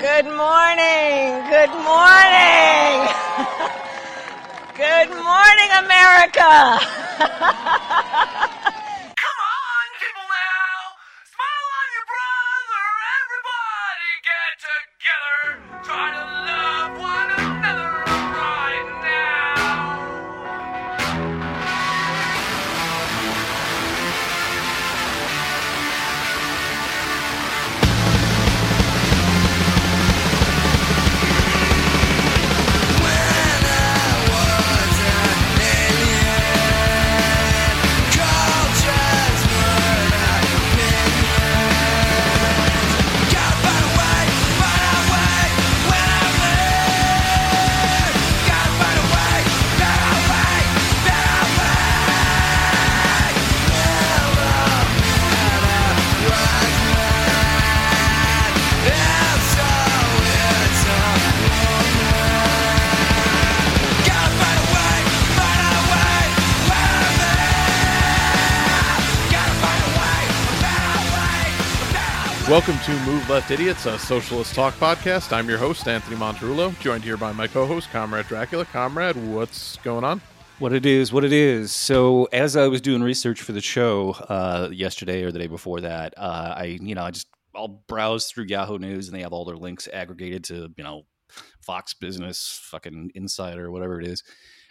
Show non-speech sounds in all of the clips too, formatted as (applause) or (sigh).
Good morning. Good morning. (laughs) Good morning, America. (laughs) Welcome to Move Left Idiots, a socialist talk podcast. I'm your host, Anthony Monterulo, joined here by my co host, Comrade Dracula. Comrade, what's going on? What it is, what it is. So, as I was doing research for the show uh, yesterday or the day before that, uh, I, you know, I just I'll browse through Yahoo News and they have all their links aggregated to, you know, Fox Business, fucking Insider, whatever it is.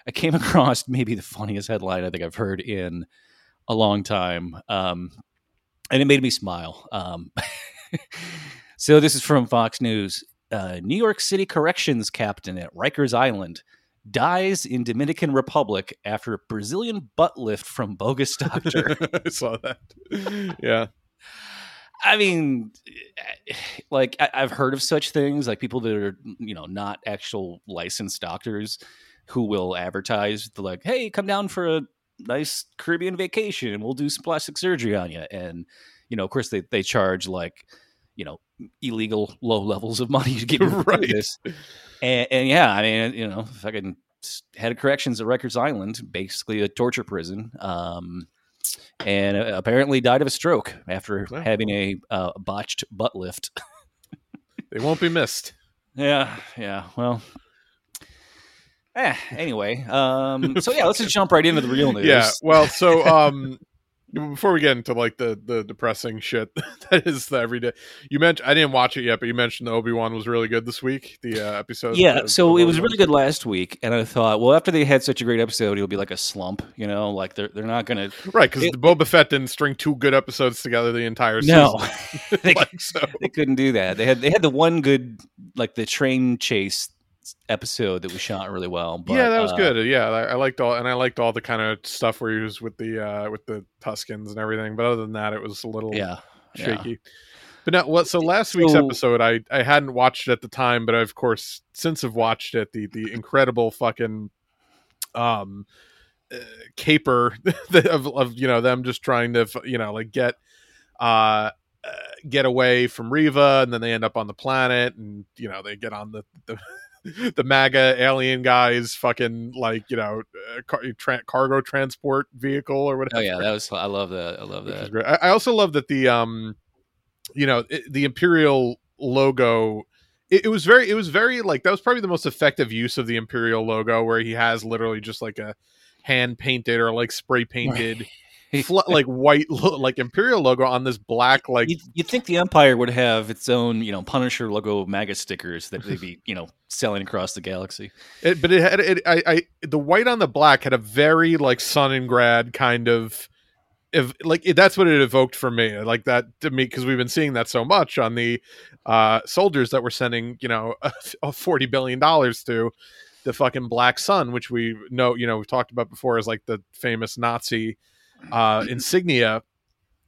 I came (laughs) across maybe the funniest headline I think I've heard in a long time, um, and it made me smile. Um, (laughs) so, this is from Fox News. Uh, New York City corrections captain at Rikers Island dies in Dominican Republic after a Brazilian butt lift from bogus (laughs) doctor. I saw that. Yeah. I mean, (sighs) like I, I've heard of such things, like people that are you know not actual licensed doctors who will advertise the like, "Hey, come down for a nice Caribbean vacation, and we'll do some plastic surgery on you." And you know, of course, they they charge like you know illegal low levels of money to get (laughs) rid Right. of this. And, and yeah, I mean, you know, fucking head of corrections at Rikers Island, basically a torture prison. Um, and uh, apparently died of a stroke after Wow. having a uh, botched butt lift. (laughs) They won't be missed. yeah, yeah. Well, eh, (laughs) anyway. Um, so yeah, let's just jump right into the real news. Yeah. Well, so (laughs) um before we get into like the the depressing shit (laughs) that is the everyday you mentioned i didn't watch it yet but you mentioned the obi-wan was really good this week the uh, episode Yeah, of- so of it was really good last week, and I thought, well, after they had such a great episode, it'll be like a slump, you know, like they're they're not gonna. right because boba fett didn't string two good episodes together the entire No, season they, like, so they couldn't do that. They had they had the one good like the train chase episode that was shot really well. But, yeah that was uh, good yeah I, I liked all and i liked all the kind of stuff where he was with the uh with the Tuskens and everything but other than that it was a little Yeah, yeah. shaky. But now, what? So last week's So- episode, I I hadn't watched it at the time, but I, of course since have watched it. The the incredible fucking um uh, caper (laughs) of of you know them just trying to you know like get uh. Uh, get away from Reva, and then they end up on the planet, and you know they get on the the, (laughs) the MAGA alien guys, fucking like you know uh, car, tra- cargo transport vehicle or whatever Oh yeah, that was I love that. I love that. great. I, I also love that the um, you know, it, the imperial logo. It, it was very, it was very like that was probably the most effective use of the imperial logo, where he has literally just like a hand painted or like spray painted, (laughs) fl- like white lo- like imperial logo on this black like You'd, you'd think the Empire would have its own, you know, Punisher logo MAGA stickers that they'd be, (laughs) you know, selling across the galaxy. It, but it had it. I, I the white on the black had a very like Sonnenrad kind of, if like it, that's what it evoked for me. Like that to me because we've been seeing that so much on the uh soldiers that we're sending, you know, (laughs) a forty billion dollars to the fucking Black Sun, which we know, you know, we've talked about before as like the famous Nazi uh insignia.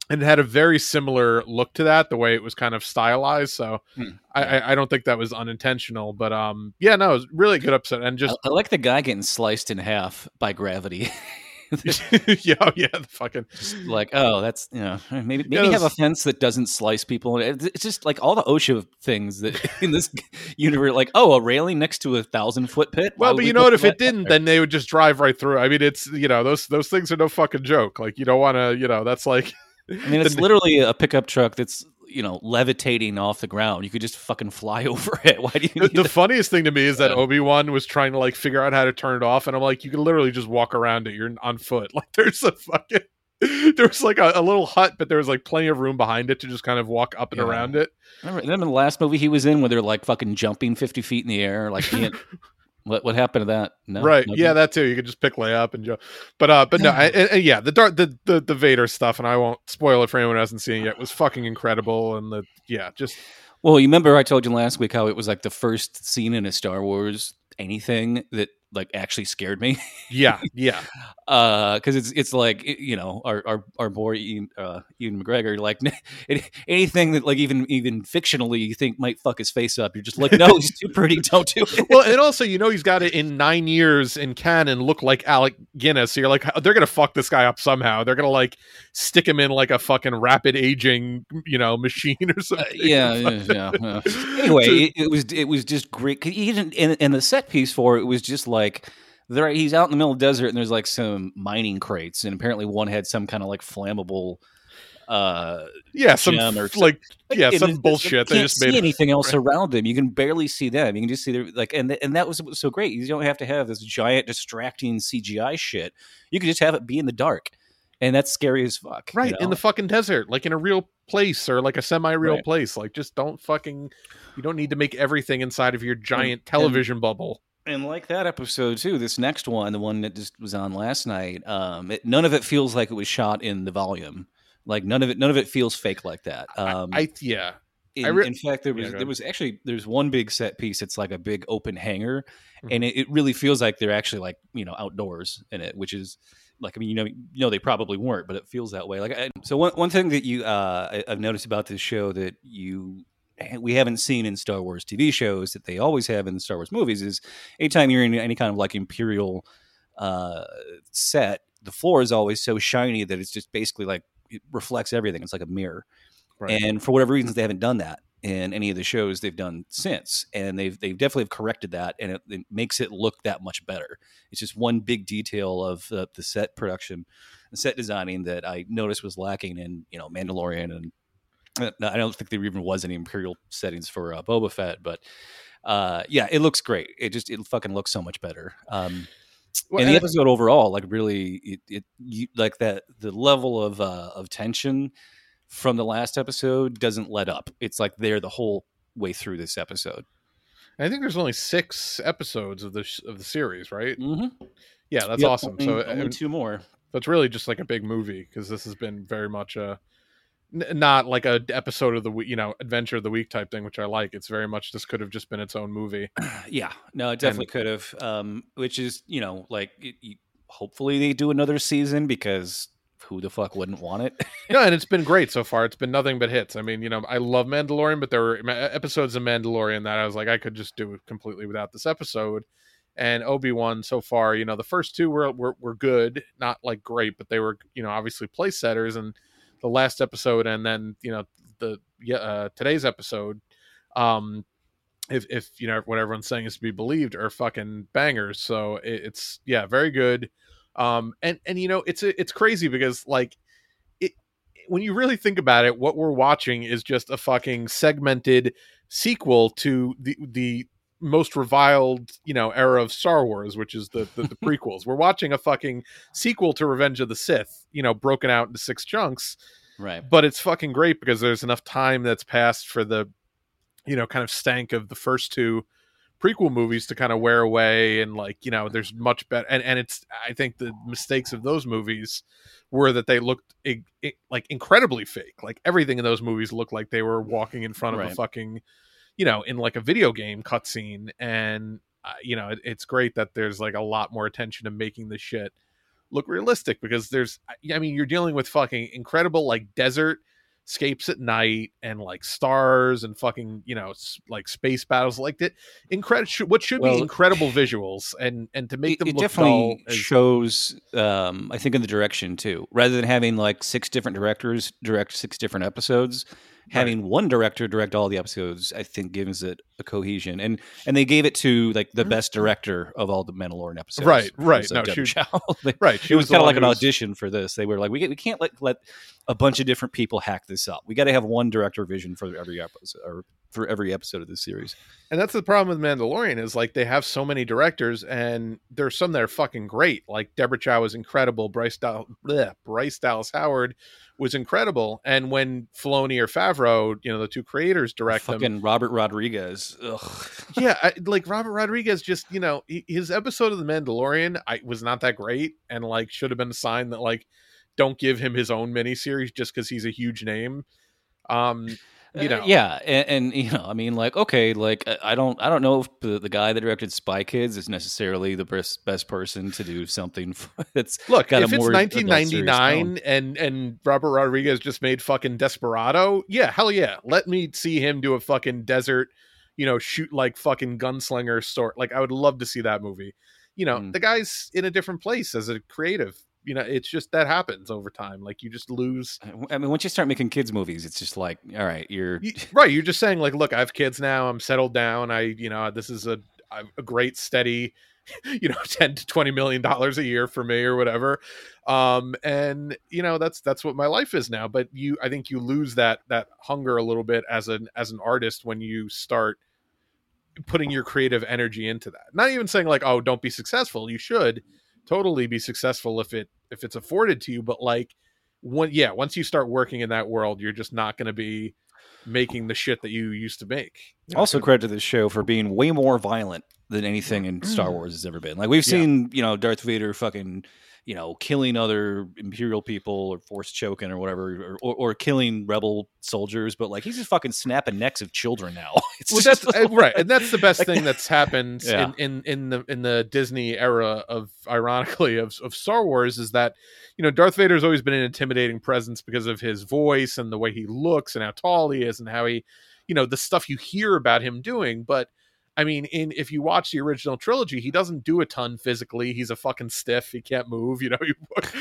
And it had a very similar look to that, the way it was kind of stylized. So Hmm. I, I, don't think that was unintentional, but um, yeah, no, it was really good episode, and just I, I like the guy getting sliced in half by gravity. (laughs) (laughs) (laughs) yeah, oh, yeah, the fucking just like, oh, that's you know, maybe maybe Yeah, have a fence that doesn't slice people. It's it's just like all the OSHA things that (laughs) in this universe, like, oh, a railing next to a thousand foot pit. Well, but you know what? If it didn't, then they would just drive right through. I mean, it's you know those those things are no fucking joke. Like you don't want to, you know, that's like I mean, it's the- literally a pickup truck that's you know, levitating off the ground. You could just fucking fly (laughs) over it. Why do you The, the funniest thing to me is that. Obi Wan was trying to like figure out how to turn it off, and I'm like, you can literally just walk around it. You're on foot. (laughs) Like there's a fucking there was like a, a little hut, but there was like plenty of room behind it to just kind of walk up and Yeah. around it. Remember, remember the last movie he was in where they're like fucking jumping 50 feet in the air? Like, he (laughs) what what happened to that? No, right? Yeah, that too. You could just pick Leia up and jump. But uh, but no, I, and yeah, the dark the, the the Vader stuff, and I won't spoil it for anyone who hasn't seen it yet. Was fucking incredible, and the yeah, just Well, you remember I told you last week how it was like the first scene in a Star Wars anything that like actually scared me. yeah, yeah, (laughs) uh because it's it's like you know our our, our boy Ian, uh, Ewan McGregor like (laughs) anything that like even even fictionally you think might fuck his face up you're just like no he's too pretty don't do (laughs) it well, and also, you know, he's got it in nine years in canon look like Alec Guinness. So you're like, they're gonna fuck this guy up somehow. They're gonna like stick him in like a fucking rapid aging, you know, machine or something. Uh, yeah, yeah, yeah, yeah. Anyway, it, it was it was just great. He didn't, and, and the set piece for it was just like there. He's out in the middle of the desert, and there's like some mining crates, and apparently one had some kind of like flammable. Uh, yeah, some gem or like yeah, and some it- bullshit. You They just see made anything else (laughs) around them. You can barely see them. You can just see their like, and and that was so great. You don't have to have this giant distracting CGI shit. You can just have it be in the dark, and that's scary as fuck. you right in the fucking desert, like in a real place or like a semi-real Right. place. Like, just don't fucking. You don't need to make everything inside of your giant and- television bubble. And like that episode too, this next one, the one that just was on last night, um, it, none of it feels like it was shot in the volume. Like none of it, none of it feels fake like that. Um, I yeah, in, I re- in fact, there was go there was actually there's one big set piece. It's like a big open hangar, Mhm. and it, it really feels like they're actually like you know outdoors in it, which is like I mean you know you know they probably weren't, but it feels that way. Like I, so one one thing that you uh, I've noticed about this show that you we haven't seen in Star Wars TV shows that they always have in the Star Wars movies is anytime you're in any kind of like Imperial uh, set, the floor is always so shiny that it's just basically like it reflects everything. It's like a mirror. Right. And for whatever reasons, they haven't done that in any of the shows they've done since, and they've they've definitely have corrected that, and it, it makes it look that much better. It's just one big detail of uh, the set production, the set designing that I noticed was lacking in you know Mandalorian, and I don't think there even was any Imperial settings for uh, Boba Fett, but uh, yeah, it looks great. It just it fucking looks so much better. Um, Well, and the episode overall, like really, it, it you, like that the level of uh, of tension from the last episode doesn't let up. It's like there the whole way through this episode. I think there's only six episodes of the sh- of the series, right? Mm-hmm. Yeah, that's awesome. Only, so only two more. That's really just like a big movie because this has been very much a n- not like a episode of the week, you know, adventure of the week type thing, which I like. It's very much this could have just been its own movie. (clears throat) Yeah, no, it definitely could have. Um, which is you know like it, you, hopefully they do another season because who the fuck wouldn't want it? (laughs) no, and it's been great so far. It's been nothing but hits. I mean, you know, I love Mandalorian, but there were episodes of Mandalorian that I was like, I could just do it completely without this episode. And Obi Wan so far, you know, the first two were, were were good, not like great, but they were, you know, obviously place setters. And the last episode, and then you know the uh, today's episode, um, if if you know what everyone's saying is to be believed, are fucking bangers. So it, it's yeah, very good. Um, and and you know it's it's crazy because like it when you really think about it, what we're watching is just a fucking segmented sequel to the the most reviled you know era of Star Wars, which is the the, the (laughs) prequels. We're watching a fucking sequel to Revenge of the Sith, you know, broken out into six chunks right. but it's fucking great because there's enough time that's passed for the you know kind of stank of the first two prequel movies to kind of wear away and like you know there's much better and, and it's i think the mistakes of those movies were that they looked i- i- like incredibly fake like everything in those movies looked like they were walking in front of a fucking you know in like a video game cutscene and uh, you know it, it's great that there's like a lot more attention to making the shit look realistic because there's I mean you're dealing with fucking incredible like desert scapes at night and like stars and fucking you know s- like space battles like that incredible what should Well, be incredible visuals and and to make it, them it look definitely is- shows um, i think in the direction too. Rather than having like six different directors direct six different episodes having one director direct all the episodes, I think gives it a cohesion. And and they gave it to like the mm. best director of all the Mandalorian episodes. Right, right. Was, No, she- Chow. (laughs) They- right. She it was the kind of like an was- audition for this. They were like, we, we can't let, let a bunch of different people hack this up. We got to have one director vision for every episode or for every episode of this series. And that's the problem with Mandalorian is like they have so many directors, and there's some that are fucking great. Like Deborah Chow is incredible. Bryce Dal- bleh, Bryce Dallas Howard was incredible. And when Filoni or Favreau, you know, the two creators direct them, Fucking Robert Rodriguez. Ugh. yeah, I, like Robert Rodriguez, just you know, his episode of The Mandalorian, I was not that great, and like should have been a sign that like don't give him his own miniseries just because he's a huge name. Um, you Uh, know, yeah, and, and you know, I mean, like, okay, like, I- don't, I don't know if the, the guy that directed Spy Kids is necessarily the best best person to do something (laughs) that's Look, got a if it's more adult serious 1999 and and Robert Rodriguez just made fucking Desperado, yeah, hell yeah, let me see him do a fucking desert, you know, shoot like fucking gunslinger sort. Like I would love to see that movie. You know, Mm. the guy's in a different place as a creative. You know, it's just that happens over time. Like you just lose. I mean, once you start making kids movies, it's just like, all right, you're You- right, you're just saying like, look, I have kids now. I'm settled down. I, you know, this is a a great steady, (laughs) you know, ten to twenty million dollars a year for me or whatever. Um, and you know, that's that's what my life is now. But you, I think you lose that that hunger a little bit as an as an artist when you start putting your creative energy into that. Not even saying like, oh, don't be successful. You should totally be successful if it if it's afforded to you. But like, one yeah, once you start working in that world, you're just not going to be making the shit that you used to make. also credit to this show for being way more violent than anything in Star Wars has ever been. Like we've Mm. Yeah. seen, you know, Darth Vader fucking, you know, killing other Imperial people or force choking or whatever, or, or, or killing rebel soldiers, but like he's just fucking snapping necks of children now. (laughs) It's well, just that's right, and that's the (laughs) best like- thing that's happened (laughs) Yeah. in, in in the in the Disney era of ironically of of Star Wars is that you know Darth Vader's always been an intimidating presence because of his voice and the way he looks and how tall he is and how he you know the stuff you hear about him doing, but. I mean, in if you watch the original trilogy, he doesn't do a ton physically. He's a fucking stiff. He can't move. You know, (laughs)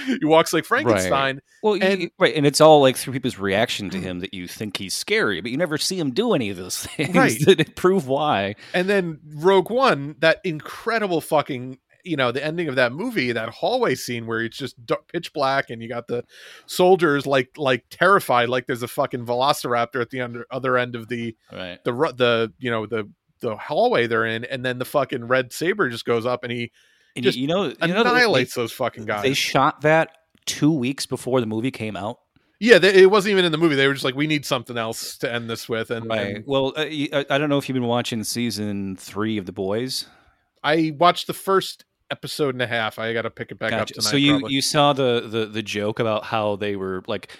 he, he walks like Frankenstein. Well, you- And- right, and it's all like through people's reaction to him that you think he's scary, but you never see him do any of those (laughs) things Right. that (laughs) prove why. And then Rogue One, that incredible fucking, you know, the ending of that movie, that hallway scene where it's just pitch black and you got the soldiers like like terrified, like there's a fucking velociraptor at the under, other end of the Right. the the you know the the hallway they're in, and then the fucking red saber just goes up and he And Just you know, you know that they- annihilates those fucking guys. They shot that two weeks before the movie came out. yeah, they, it wasn't even in the movie. They were just like, we need something else to end this with, and, Right. and Well, uh, I I don't know if you've been watching season three of The Boys. I watched the first episode and a half. I got to pick it back up tonight. So you probably. you saw the, the the joke about how they were like,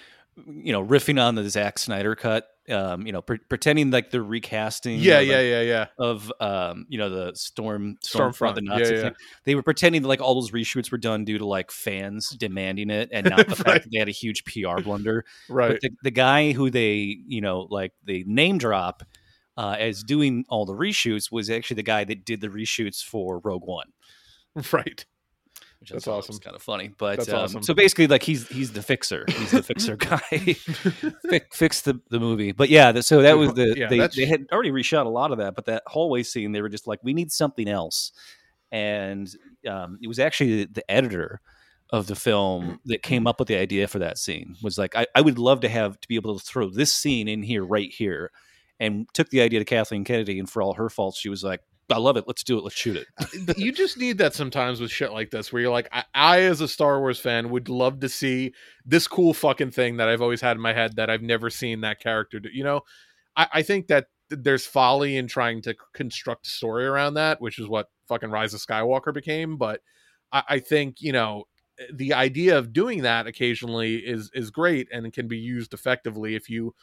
you know, riffing on the Zack Snyder cut. Um, you know, pre- pretending like they're recasting. yeah, of, yeah, like, yeah, yeah. Of um, you know, the storm Stormfront. Stormfront, the Nazi Yeah, yeah. thing. They were pretending that like all those reshoots were done due to like fans demanding it, and (laughs) not the Right. fact that they had a huge PR blunder. Right. But the, the guy who they, you know, like they name drop uh, as doing all the reshoots was actually the guy that did the reshoots for Rogue One, (laughs) right. Which That's thought awesome. was kind of funny. But That's um, awesome. so basically, like he's he's the fixer. He's the fixer (laughs) guy. Fi- fix the, the movie. But yeah, th- so that was the Yeah, they, they had already reshot a lot of that, but that hallway scene they were just like, we need something else, and um, it was actually the, the editor of the film that came up with the idea for that scene was like I, I would love to have to be able to throw this scene in here right here and took the idea to kathleen kennedy and for all her faults she was like i love it. Let's do it. Let's shoot it. You just need that sometimes with shit like this where you're like I, I as a star wars fan would love to see this cool fucking thing that i've always had in my head that i've never seen that character do you know? I, I think that there's folly in trying to construct a story around that which is what fucking rise of skywalker became but i, I think you know the idea of doing that occasionally is is great and can be used effectively if you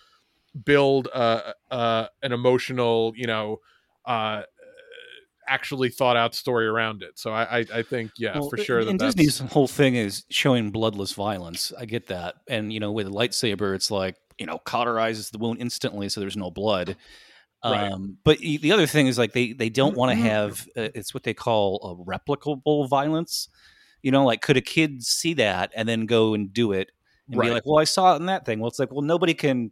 build uh, uh, an emotional you know uh, actually thought out story around it. So I I, I think yeah Well, for sure that and that's disney's whole thing is showing bloodless violence. I get that. And you know with a lightsaber it's like you know cauterizes the wound instantly so there's no blood. Right. um, but the other thing is like they they don't want to have uh, it's what they call a replicable violence. You know like could a kid see that and then go and do it and be like well i saw it in that thing. Well it's like well nobody can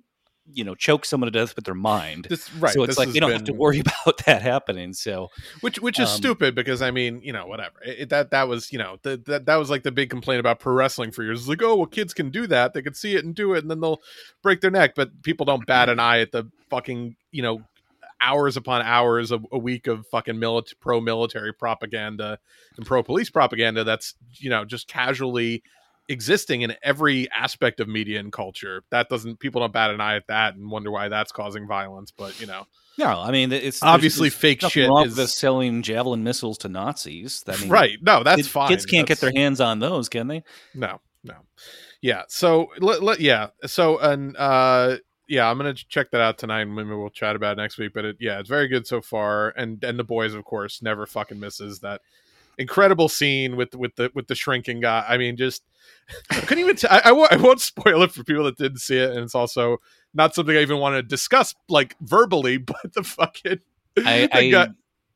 you know choke someone to death with their mind. This, right. so it's like they don't have to worry (laughs) about that happening. So which which is Um, stupid because I mean, you know, whatever. It, it- that that was you know the, that that was like the big complaint about pro wrestling for years. It's like, oh well, kids can do that. They can see it and do it, and then they'll break their neck. But people don't bat an eye at the fucking you know hours upon hours of a week of fucking milit- pro military propaganda and pro police propaganda. That's you know just casually existing in every aspect of media and culture. That doesn't people don't bat an eye at that and wonder why that's causing violence. But you know, no, I mean it's obviously there's fake shit is with selling javelin missiles to Nazis. I mean, right. No, that's fine. Kids can't That's- get their hands on those, can they? No, no. Yeah. So let, let yeah. So and uh yeah, I'm gonna check that out tonight, and maybe we'll chat about it next week. But it, yeah, it's very good so far, and and the boys, of course, never fucking misses that incredible scene with with the with the shrinking guy. I mean, just I couldn't even. T- I, I, won't, I won't (laughs) spoil it for people that didn't see it, and it's also not something I even want to discuss like verbally. (laughs) But the fucking I, (laughs) I guy-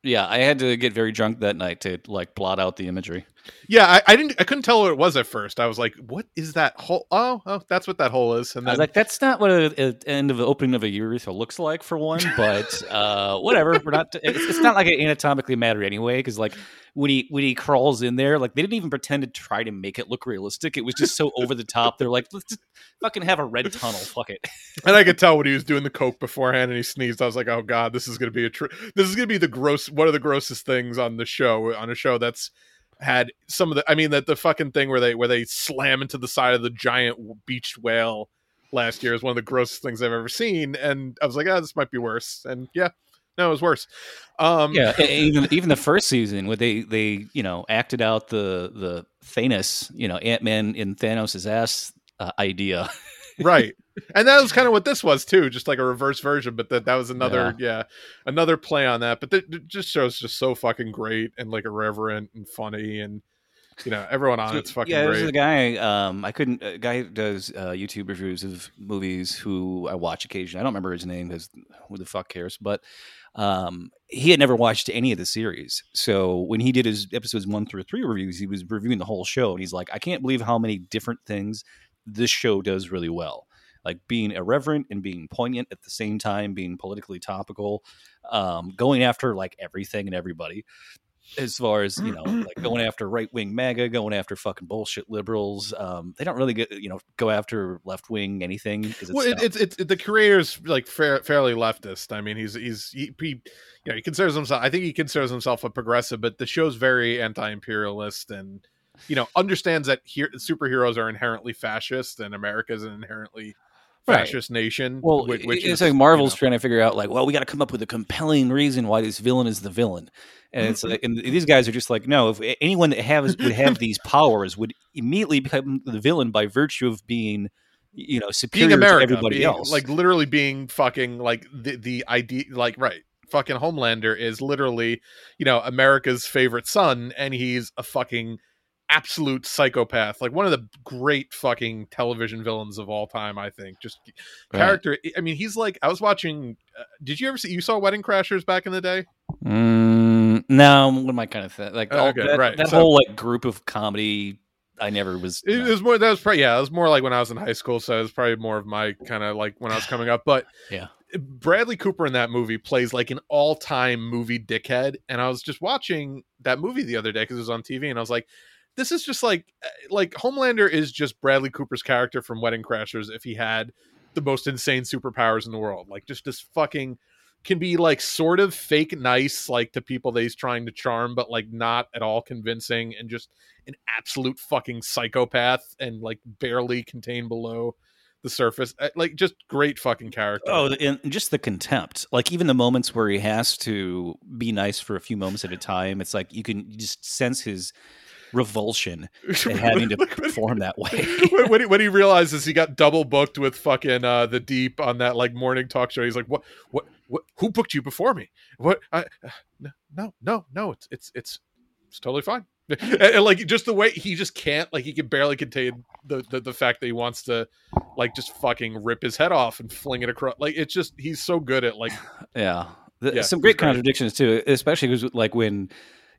yeah, I had to get very drunk that night to like blot out the imagery. Yeah, I, I didn't. I couldn't tell what it was at first. I was like, "What is that hole? Oh, oh, that's what that hole is." And I then was like, that's not what a, a end of the opening of a urethra looks like for one, but (laughs) uh, whatever. We're not. It's, it's not like it anatomically matter anyway, because like when he when he crawls in there, like they didn't even pretend to try to make it look realistic. It was just so over the top. They're like, let's just fucking have a red tunnel. Fuck it. (laughs) and I could tell when he was doing the coke beforehand and he sneezed. I was like, "Oh God, this is going to be a tr- this is going to be the gross one of the grossest things on the show on a show that's had some of the. I mean, that the fucking thing where they where they slam into the side of the giant beached whale last year is one of the grossest things I've ever seen. And I was like, "Oh, this might be worse." And yeah, no, it was worse. Um, Yeah, even even the first season where they they you know acted out the the Thanos you know Ant Man in Thanos' ass uh, idea. right and that was kind of what this was too just like a reverse version but that that was another yeah, another play on that but the, it just shows just so fucking great and like irreverent and funny and you know everyone on So, it's fucking yeah, there's a guy. Um, I couldn't. A guy who does uh, YouTube reviews of movies who I watch occasionally. I don't remember his name because who the fuck cares? But um, he had never watched any of the series. So when he did his episodes one through three reviews, he was reviewing the whole show, and he's like, "I can't believe how many different things this show does really well." Like being irreverent and being poignant at the same time, being politically topical, um, going after like everything and everybody as far as you know like (clears throat) going after right wing MAGA, going after fucking bullshit liberals. Um, they don't really get you know go after left wing anything it's, well, it, dumb. it's it's the creator's like fair, fairly leftist. I mean, he's he's he, he, you know, he considers himself. I think he considers himself a progressive, but the show's very anti-imperialist and you know understands that here superheroes are inherently fascist and America is an inherently Right. fascist nation. well, which, which it's is, like you Marvel's know, trying to figure out like, well, we got to come up with a compelling reason why this villain is the villain, and it's Mm-hmm. like, and these guys are just like, no, if anyone that has would have (laughs) these powers would immediately become the villain by virtue of being, you know, being superior America, to everybody being- else. like literally being fucking like the the idea, like right. Fucking Homelander is literally, you know, America's favorite son, and he's a fucking absolute psychopath. Like one of the great fucking television villains of all time, I think. Just Right. character. I mean, he's like I was watching. Uh, did you ever see? You saw Wedding Crashers back in the day? Mm, no, what am I kind of th- like? all- Okay, that, right, That so- whole like group of comedy, I never was. It, no. was more. That was probably yeah. It was more like when I was in high school. So it was probably more of my kind of like when I was coming up. But (sighs) Yeah. Bradley Cooper in that movie plays like an all-time movie dickhead. And I was just watching that movie the other day because it was on TV, and I was like, this is just like uh, like Homelander is just Bradley Cooper's character from Wedding Crashers if he had the most insane superpowers in the world. Like just this fucking can be like sort of fake nice like to people that he's trying to charm but like not at all convincing and just an absolute fucking psychopath and like barely contained below the surface Uh, like just great fucking character Oh, and just the contempt. Like even the moments where he has to be nice for a few moments at a time, it's like you can just sense his revulsion (laughs) at having to (laughs) perform that way. (laughs) when, he, when he realizes he got double booked with fucking uh the deep on that like morning talk show he's like what what what who booked you before me what i uh, (sighs) no no no no it's it's it's it's totally fine and, and, like just the way he just can't like he can barely contain the, the the fact that he wants to like just fucking rip his head off and fling it across like it's just he's so good at like (sighs) Yeah. The- Yeah, some great great. contradictions too, especially because like when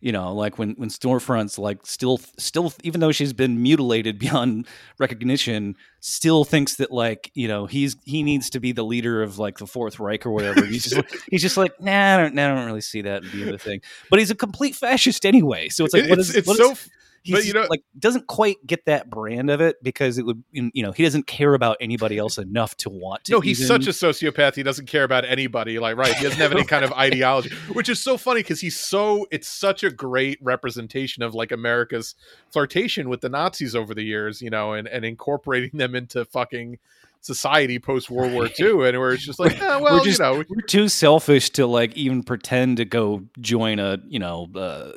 You know, like when when Stormfront's like still still even though she's been mutilated (laughs) beyond recognition, still thinks that like you know he's he needs to be the leader of like the Fourth Reich or whatever. He's just (laughs) he's just like nah, I don't, nah, I don't really see that being the thing. But he's a complete fascist anyway. So it's like what it's is it's what so is- he's but you know- like doesn't quite get that brand of it because it would you know he doesn't care about anybody else enough to want to no, he's even- such a sociopath. He doesn't care about anybody. Like, right? He doesn't have any kind of (laughs) ideology, which is so funny because he's so. It's such a great representation of like America's flirtation with the Nazis over the years, you know, and and incorporating them into fucking society post World War II, and where it's just like, eh, well, just- you know, we're too selfish to like even pretend to go join a you know uh,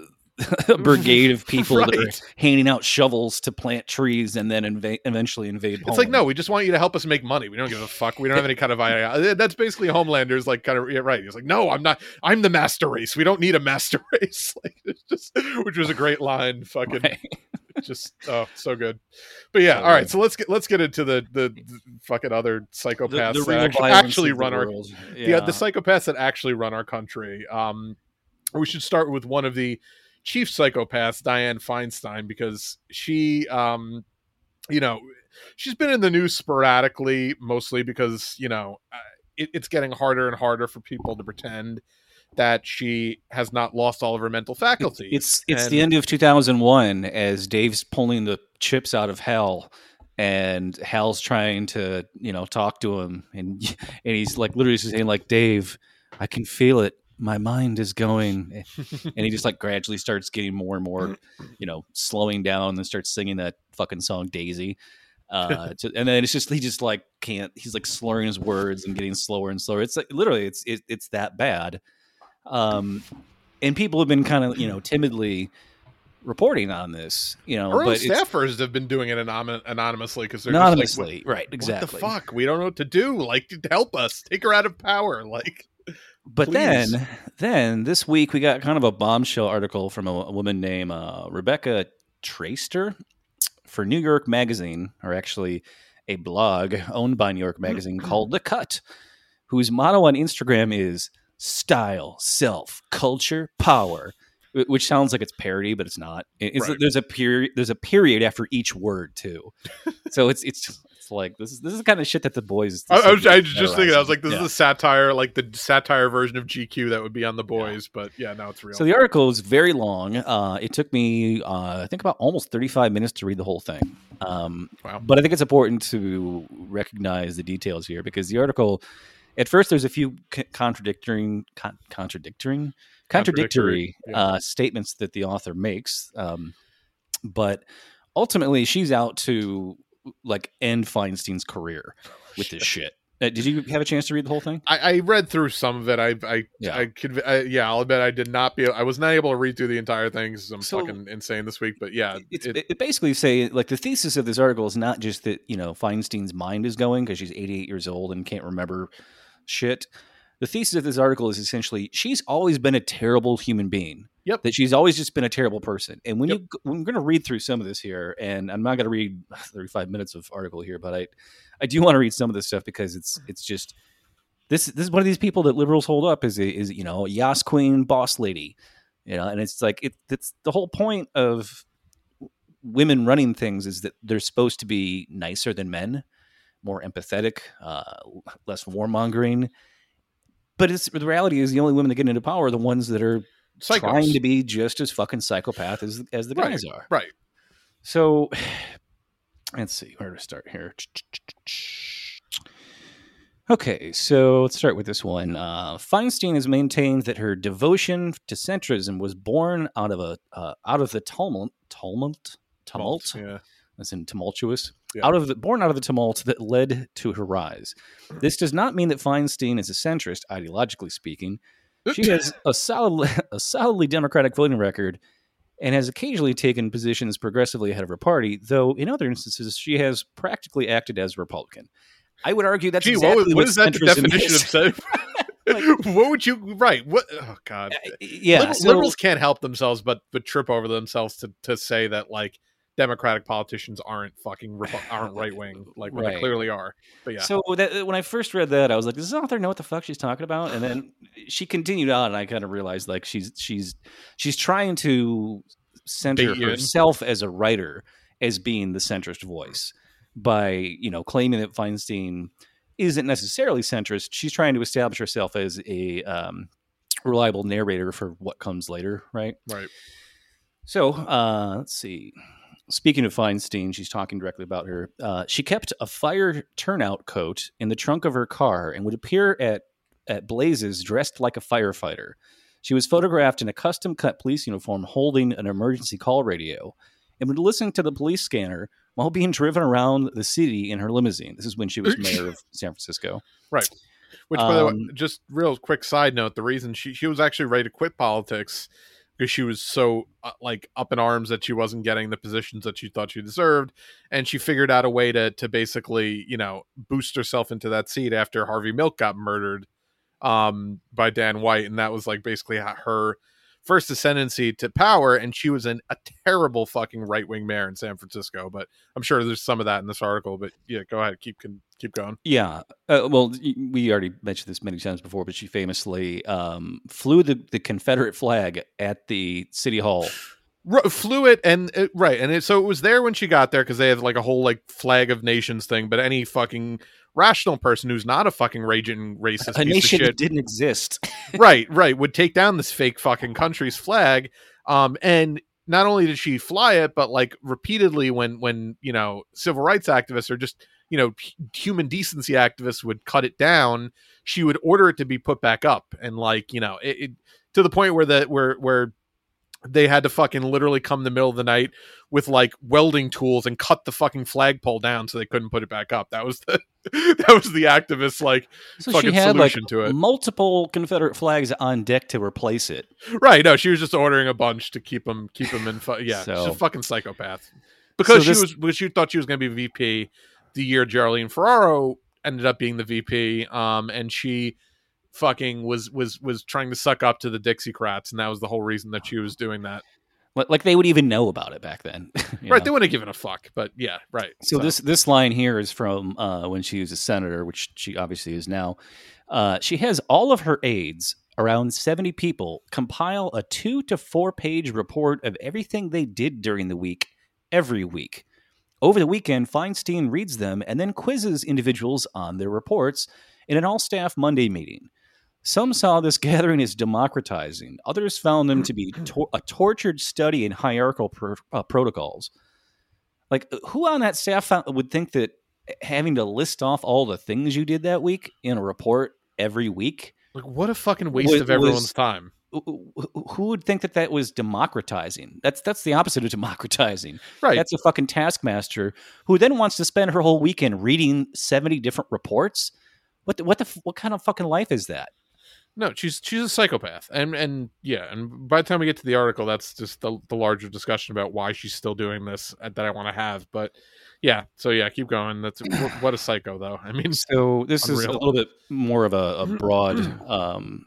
a (laughs) brigade of people that are handing out shovels to plant trees and then inva- eventually invade. It's like no, we just want you to help us make money. We don't give a fuck. We don't have any kind of idea. That's basically Homelander's like kind of yeah, right. He's like, no, I'm not. I'm the master race. We don't need a master (laughs) race. (laughs) Like just, which was a great line. Fucking Right. just oh, so good. But yeah, So all right. good. So let's get let's get into the the, the fucking other psychopaths the that actually, actually the run our yeah. the psychopaths that actually run our country. Um, we should start with one of the chief psychopaths, Dianne Feinstein, because she, um, you know, she's been in the news sporadically, mostly because you know uh, it, it's getting harder and harder for people to pretend that she has not lost all of her mental faculties. It's it's And- the end of 2001 as Dave's pulling the chips out of Hal and Hal's trying to you know talk to him, and (laughs) and he's like literally saying like Dave, I can feel it. My mind is going, (laughs) and he just like gradually starts getting more and more, you know, slowing down and starts singing that fucking song Daisy. Uh, (laughs) to, and then it's just he just like can't. He's like slurring his words and getting slower and slower. It's like literally it's it, it's that bad. Um, and people have been kind of you know (clears throat) timidly reporting on this, you know, Our but staffers have been doing it anon- anonymously because they're anonymously, Just right? Exactly. What the fuck? We don't know what to do. Like, help us. Take her out of power. Like, But Please. then, then this week we got kind of a bombshell article from a, a woman named uh, Rebecca Traister for New York Magazine, or actually a blog owned by New York Magazine called The Cut, whose motto on Instagram is "Style, Self, Culture, Power." Which sounds like it's parody, but it's not. It's, Right. There's a period. There's a period after each word too, (laughs) so it's it's it's like this is this is the kind of shit that the boys. I, I was, I was just thinking, I was like, this Yeah. is a satire, like the satire version of GQ that would be on the boys. But yeah, now it's real. So the article is very long. Uh, it took me, uh, I think, about almost 35 minutes to read the whole thing. Um, Wow. But I think it's important to recognize the details here because the article, at first, there's a few c- contradicting, con- contradicting, contradictory Contradictory, yeah. uh, statements that the author makes. Um, but ultimately, she's out to like end Feinstein's career (laughs) with this shit. Uh, did you have a chance to read the whole thing? I, I read through some of it. I, I, Yeah. I could, I, yeah, I'll admit I did not be, I was not able to read through the entire thing because I'm So- fucking insane this week. But yeah, it- it, basically say like the thesis of this article is not just that you know Feinstein's mind is going because she's 88 years old and can't remember shit. The thesis of this article is essentially she's always been a terrible human being. Yep. That she's always just been a terrible person. And when Yep. you when we're going to read through some of this here, and I'm not going to read (laughs) 35 minutes of article here, but I I do want to read some of this stuff because it's it's just this this is one of these people that liberals hold up is a, is you know Yas Queen boss lady, you know, and it's like it it's the whole point of women running things is that they're supposed to be nicer than men, more empathetic, uh, less warmongering. But it's the reality is the only women that get into power are the ones that are psychos. trying to be just as fucking psychopath as as the Right. guys are. right. So (sighs) let's see where to start here. Okay, so let's start with this one. Uh, Feinstein has maintained that her devotion to centrism was born out of a uh, out of the tumult, tumult, tumult, Yeah. as in tumultuous, Yeah. out of the born out of the tumult that led to her rise. This does not mean that Feinstein is a centrist, ideologically speaking. She (laughs) has a solid, a solidly democratic voting record, and has occasionally taken positions progressively ahead of her party. Though in other instances, she has practically acted as a Republican. I would argue that's Gee, exactly what, what is that the definition is. of say? (laughs) (laughs) what would you right? What? Oh God. Uh, yeah, Liber- so- liberals can't help themselves but but trip over themselves to to say that like Democratic politicians aren't fucking (laughs) aren't right wing like when they clearly are. But yeah, So that, when I first read that, I was like, "Does this author know what the fuck she's talking about?" And then (sighs) she continued on, and I kind of realized like she's she's she's trying to center Bait you in. herself as a writer as being the centrist voice by you know claiming that Feinstein isn't necessarily centrist. She's trying to establish herself as a um, reliable narrator for what comes later, right? right. So, uh, let's see. Speaking of Feinstein, she's talking directly about her. Uh, she kept a fire turnout coat in the trunk of her car and would appear at, at blazes dressed like a firefighter. She was photographed in a custom cut police uniform holding an emergency call radio and would listen to the police scanner while being driven around the city in her limousine. This is when she was (laughs) mayor of San Francisco. Right. Which, by the way, Um, just real quick side note: the reason she she was actually ready to quit politics because she was so uh, like up in arms that she wasn't getting the positions that she thought she deserved, and she figured out a way to to basically you know boost herself into that seat after Harvey Milk got murdered um by Dan White, and that was like basically her first ascendancy to power and she was an, a terrible fucking right-wing mayor in San Francisco but I'm sure there's some of that in this article but yeah go ahead keep can keep going Yeah. Uh, well, we already mentioned this many times before, but she famously um, flew the, the Confederate flag at the city hall. Ru- flew it and it, right and it, so it was there when she got there because they had like a whole like flag of nations thing but any fucking rational person who's not a fucking raging racist A nation that didn't exist. (laughs) (laughs) right right would take down this fake fucking country's flag um and not only did she fly it but like repeatedly when when you know civil rights activists or just you know human decency activists would cut it down she would order it to be put back up and like you know it, it to the point where the where where they had to fucking literally come in the middle of the night with like welding tools and cut the fucking flagpole down so they couldn't put it back up. That was the (laughs) that was the activist like So Fucking she had like solution to it. multiple Confederate flags on deck to replace it. right. No, she was just ordering a bunch to keep them keep them in. Fu- (sighs) yeah, she's a fucking psychopath because So this- she was because she thought she was going to be VP the year Geraldine Ferraro ended up being the VP. Um, and she fucking was was was trying to suck up to the Dixiecrats, and that was the whole reason that she was doing that. Like, they would even know about it back then. (laughs) right. know? They wouldn't have given a fuck, but yeah, right. So, this this line here is from uh, when she was a senator, which she obviously is now. Uh, she has all of her aides, around seventy people, compile a two to four page report of everything they did during the week, every week. Over the weekend, Feinstein reads them and then quizzes individuals on their reports in an all staff Monday meeting. Some saw this (laughs) gathering as democratizing. Others found them to be tor- a tortured study in hierarchical uh, protocols. Like, who on that staff found, would think that having to list off all the things you did that week in a report every week, like what a fucking waste Was- of everyone's was- time. who would think that that was democratizing? That's that's the opposite of democratizing. Right. That's a fucking taskmaster who then wants to spend her whole weekend reading seventy different reports. What the, what the what kind of fucking life is that? No, she's she's a psychopath, and and yeah, and by the time we get to the article, that's just the the larger discussion about why she's still doing this uh, that I want to have. But yeah, so yeah, keep going. That's (clears throat) what, a psycho, though. I mean, So this is a little bit more of a, a broad um,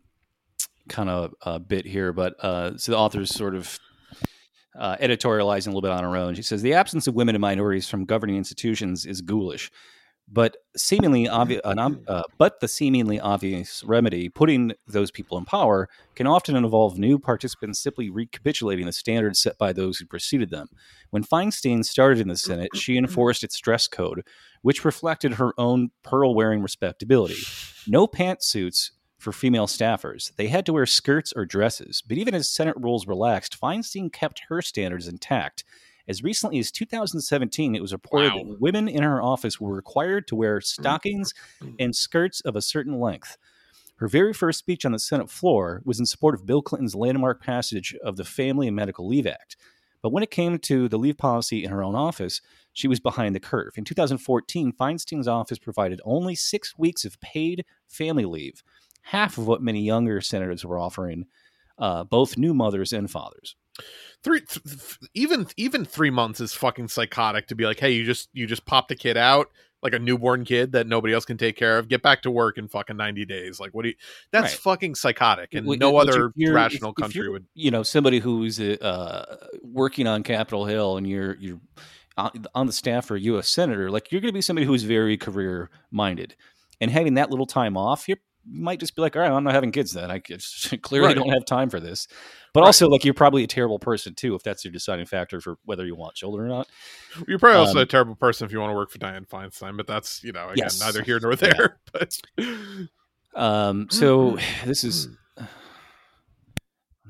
kind of uh, bit here, but uh, so the author's sort of uh, editorializing a little bit on her own. She says the absence of women and minorities from governing institutions is ghoulish, but seemingly obvious. Uh, but the seemingly obvious remedy, putting those people in power, can often involve new participants simply recapitulating the standards set by those who preceded them. When Feinstein started in the Senate, she enforced its dress code, which reflected her own pearl-wearing respectability. No pantsuits for female staffers. They had to wear skirts or dresses. But even as Senate rules relaxed, Feinstein kept her standards intact. As recently as 2017, it was reported Wow. that women in her office were required to wear stockings and skirts of a certain length. Her very first speech on the Senate floor was in support of Bill Clinton's landmark passage of the Family and Medical Leave Act. But when it came to the leave policy in her own office, she was behind the curve. In 2014, Feinstein's office provided only six weeks of paid family leave, half of what many younger senators were offering, uh, both new mothers and fathers. Three th- even even three months is fucking psychotic to be like, hey, you just you just popped a kid out. like a newborn kid that nobody else can take care of. Get back to work in fucking ninety days. Like, what do you? That's Right. fucking psychotic, and Wh- no other rational if- if country you're, would. You know, somebody who's uh, working on Capitol Hill, and you're you're on the staff for a U.S. senator. Like you're going to be somebody who's very career minded, and having that little time off, you're, you might just be like, all right, I'm not having kids then. I (laughs) clearly Right. don't have time for this. But Right. also, like you're probably a terrible person too if that's your deciding factor for whether you want children or not. You're probably also um, a terrible person if you want to work for Dianne Feinstein, but that's you know again Yes. neither here nor Yeah. there. (laughs) But Um, so (clears throat) this is I'm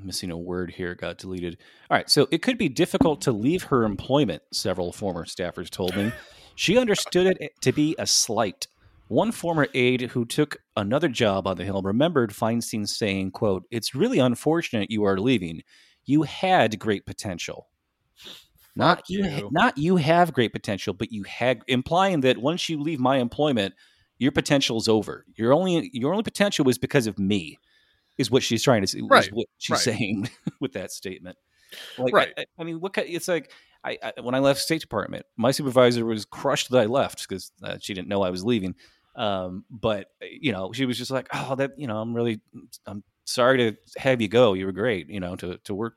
missing a word here. It got deleted. All right. So it could be difficult to leave her employment, several former staffers told me. She understood it to be a slight. One former aide who took another job on the Hill remembered Feinstein saying, quote, It's really unfortunate you are leaving. You had great potential. Not you, you. not you have great potential, but you had implying that once you leave my employment, your potential is over. Your only your only potential was because of me, is what she's trying to say. Right, what she's right. saying (laughs) with that statement. Like, Right. I, I mean, what it's like. I, I when I left State Department, my supervisor was crushed that I left because uh, she didn't know I was leaving. Um, but you know, she was just like, "Oh, that you know, I'm really, I'm sorry to have you go. You were great, you know, to to work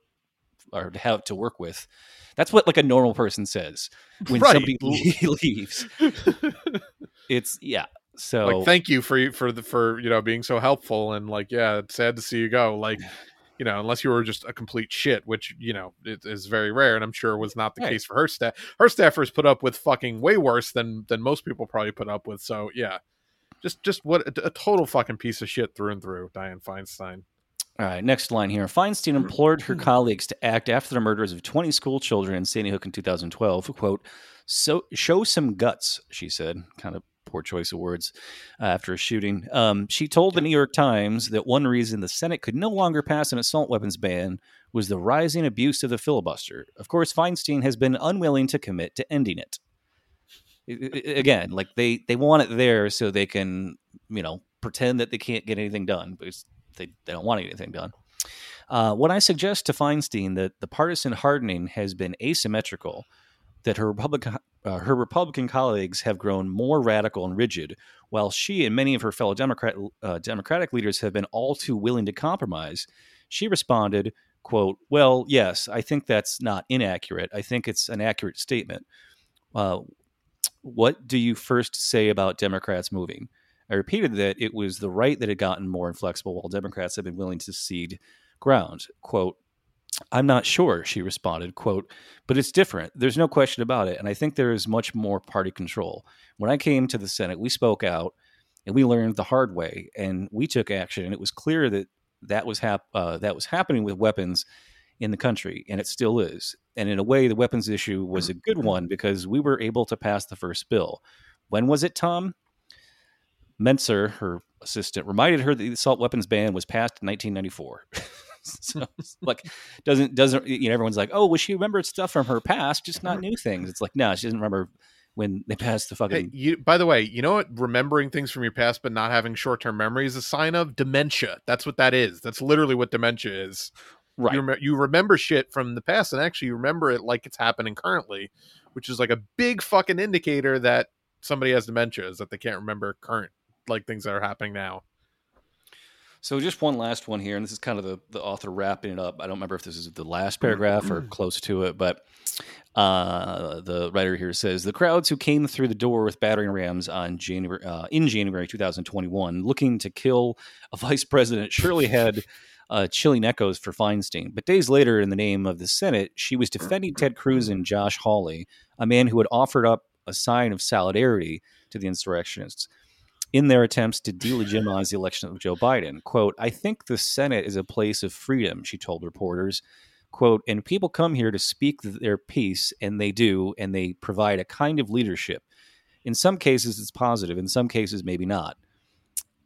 or to have to work with." That's what like a normal person says when Right. somebody (laughs) leaves. (laughs) It's yeah. So like, thank you for you for the for you know being so helpful and like yeah, it's sad to see you go. Like (sighs) you know, unless you were just a complete shit, which you know it is very rare, and I'm sure was not the Right. case for her staff. Her staffers put up with fucking way worse than than most people probably put up with. So yeah, just just what a, a total fucking piece of shit through and through. Dianne Feinstein. All right, next line here. Feinstein mm-hmm. implored her colleagues to act after the murders of 20 school children in Sandy Hook in 2012. Quote, so show some guts, she said. Kind of poor choice of words uh, after a shooting. Um, she told the New York Times that one reason the Senate could no longer pass an assault weapons ban was the rising abuse of the filibuster. Of course, Feinstein has been unwilling to commit to ending it. I- I- Again, like they, they want it there so they can, you know, pretend that they can't get anything done because they, they don't want anything done. Uh, when I suggest to Feinstein that the partisan hardening has been asymmetrical, that her Republican uh, her Republican colleagues have grown more radical and rigid, while she and many of her fellow Democrat uh, Democratic leaders have been all too willing to compromise, she responded, "quote Well, yes, I think that's not inaccurate. I think it's an accurate statement. Uh, what do you first say about Democrats moving?" I repeated that it was the right that had gotten more inflexible, while Democrats have been willing to cede ground. Quote, I'm not sure, she responded, quote, but it's different. There's no question about it. And I think there is much more party control. When I came to the Senate, we spoke out and we learned the hard way and we took action. And it was clear that that was, hap- uh, that was happening with weapons in the country, and it still is. And in a way, the weapons issue was a good one because we were able to pass the first bill. When was it, Tom? Mentzer, her assistant, reminded her that the assault weapons ban was passed in 1994. (laughs) (laughs) so like doesn't doesn't you know everyone's like oh well she remembered stuff from her past just not new things it's like no she doesn't remember when they passed the fucking Hey, you, by the way, you know what? Remembering things from your past but not having short term memory is a sign of dementia. That's what that is. That's literally what dementia is. right You, rem- you remember shit from the past and actually you remember it like it's happening currently, which is like a big fucking indicator that somebody has dementia is that they can't remember current like things that are happening now. So just one last one here and this is kind of the, the author wrapping it up. I don't remember if this is the last paragraph or close to it but uh, the writer here says the crowds who came through the door with battering rams on January uh, in January 2021, looking to kill a vice president, surely had uh, chilling echoes for Feinstein. But days later, in the name of the Senate, she was defending Ted Cruz and Josh Hawley, a man who had offered up a sign of solidarity to the insurrectionists in their attempts to delegitimize the election of Joe Biden. Quote, I think the Senate is a place of freedom, she told reporters. Quote, and people come here to speak their piece, and they do, and they provide a kind of leadership. In some cases, it's positive. In some cases, maybe not.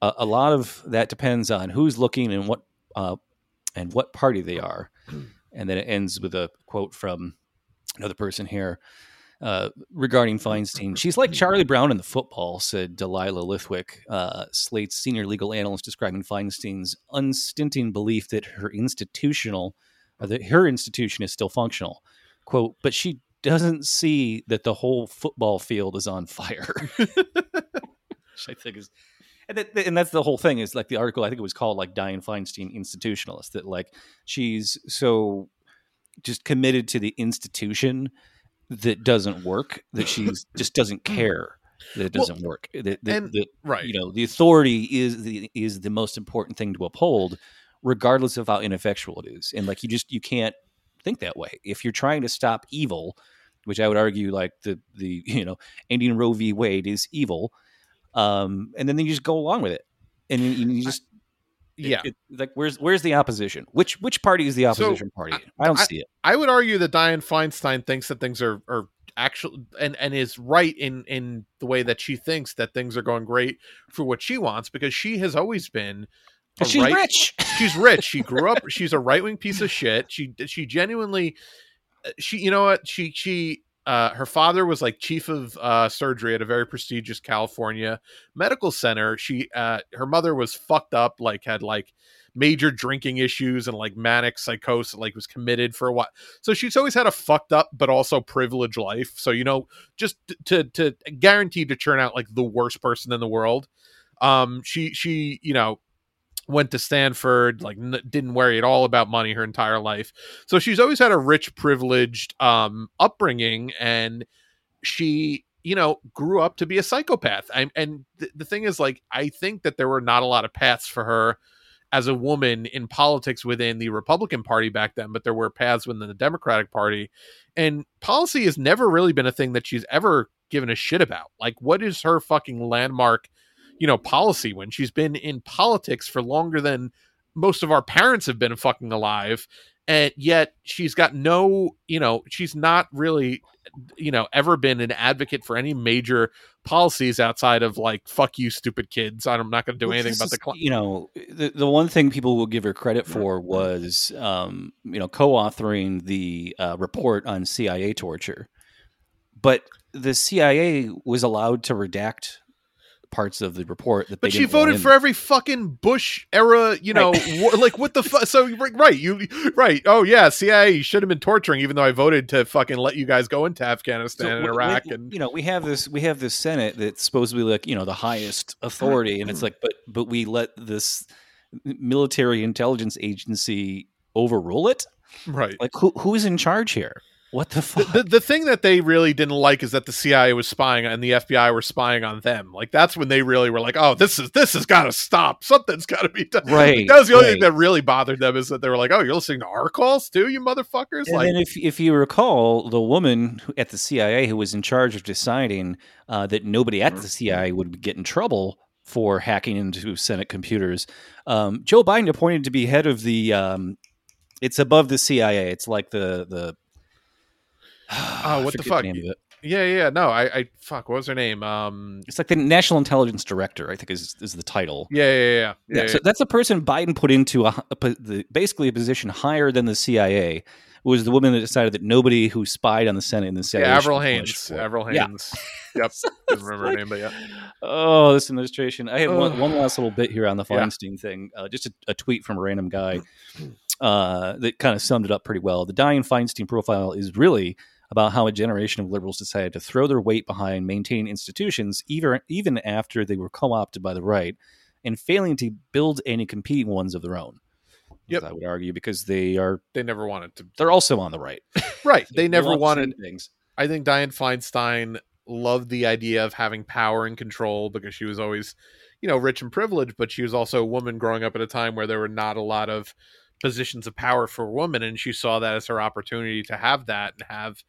A, lot of that depends on who's looking and what uh, and what party they are. And then it ends with a quote from another person here uh, regarding Feinstein. She's like Charlie Brown in the football, said Delilah Lithwick, uh, Slate's senior legal analyst, describing Feinstein's unstinting belief that her institutional, uh, that her institution is still functional. Quote, but she doesn't see that the whole football field is on fire. (laughs) Which I think is, and, that, and that's the whole thing. Is like the article. I think it was called like Dianne Feinstein institutionalist. That like she's so just committed to the institution that doesn't work that she just doesn't (laughs) care that it doesn't work. That, that, and- that right. you know the authority is the is the most important thing to uphold regardless of how ineffectual it is and like you just you can't think that way if you're trying to stop evil which i would argue like the the (laughs) you know indian roe v wade is evil um and then you just go along with it and you, you just it- yeah. it- like where's where's the opposition which which party is the opposition party i, don't I- see it I would argue that Dianne Feinstein thinks that things are are actually and and is right in in the way that she thinks that things are going great for what she wants because she has always been she's right- rich she's rich. She grew up. (laughs) She's a right wing piece of shit. She she genuinely, uh, she you know what she she uh her father was like chief of uh surgery at a very prestigious California medical center. She uh her mother was fucked up, like had like major drinking issues and like manic psychosis, like was committed for a while. So she's always had a fucked up but also privileged life. So you know, just to to guaranteed to turn out like the worst person in the world. Um, she she you know went to Stanford, like n- didn't worry at all about money her entire life. So she's always had a rich, privileged um, upbringing, and she, you know, grew up to be a psychopath. I, and th- the thing is, like, I think that there were not a lot of paths for her as a woman in politics within the Republican Party back then, but there were paths within the Democratic Party. And policy has never really been a thing that she's ever given a shit about. Like, what is her fucking landmark? You know policy when she's been in politics for longer than most of our parents have been fucking alive and yet she's got no you know she's not really you know ever been an advocate for any major policies outside of like fuck you stupid kids i'm not going to do Well, anything about the is- cl- you know the, the one thing people will give her credit for was um, you know co-authoring the uh, report on CIA torture, but the CIA was allowed to redact parts of the report that they but she didn't voted in for every fucking Bush era, you know, wa- like what the fuck? So (laughs) right, you right? Oh yeah, CIA should have been torturing, even though I voted to fucking let you guys go into Afghanistan and we- we- Iraq, and you know we have this we have this Senate that's supposed to be like you know the highest authority, and it's mm. like but but we let this military intelligence agency overrule it. right. Like who who's in charge here? What the the, fuck? the, the thing that they really didn't like is that the CIA was spying and the FBI were spying on them. Like that's when they really were like, "Oh, this is this has got to stop. Something's got to be done." (laughs) Right, Like, that was the only thing that really bothered them is that they were like, "Oh, you're listening to our calls too, you motherfuckers!" And like, then, if if you recall, the woman who- at the CIA who was in charge of deciding uh, that nobody at the CIA would get in trouble for hacking into Senate computers, um, Joe Biden appointed to be head of the. Um, it's above the CIA. It's like the the. Oh, what the fuck? it. yeah, yeah, no, I, I, fuck, what was her name? Um, It's like the National Intelligence Director. I think is is the title. yeah, yeah, yeah, yeah. Yeah, yeah, so that's the person Biden put into a, a the, basically a position higher than the CIA. It was the woman that decided that nobody who spied on the Senate in the CIA. yeah, Avril Haines. Avril. Haines. (laughs) Yep, So didn't remember like- her name, but yeah. Oh, this administration. I had one, one last little bit here on the. Feinstein thing. Uh, just a, a tweet from a random guy uh, that kind of summed it up pretty well. The Dianne Feinstein profile is really about how a generation of liberals decided to throw their weight behind maintaining institutions, even even after they were co-opted by the right, and failing to build any competing ones of their own. Yep. I would argue because they are They never wanted to. they're also on the right. (laughs) Right, (laughs) they never want wanted things. I think Dianne Feinstein loved the idea of having power and control because she was always, you know, rich and privileged, but she was also a woman growing up at a time where there were not a lot of positions of power for women and she saw that as her opportunity to have that and have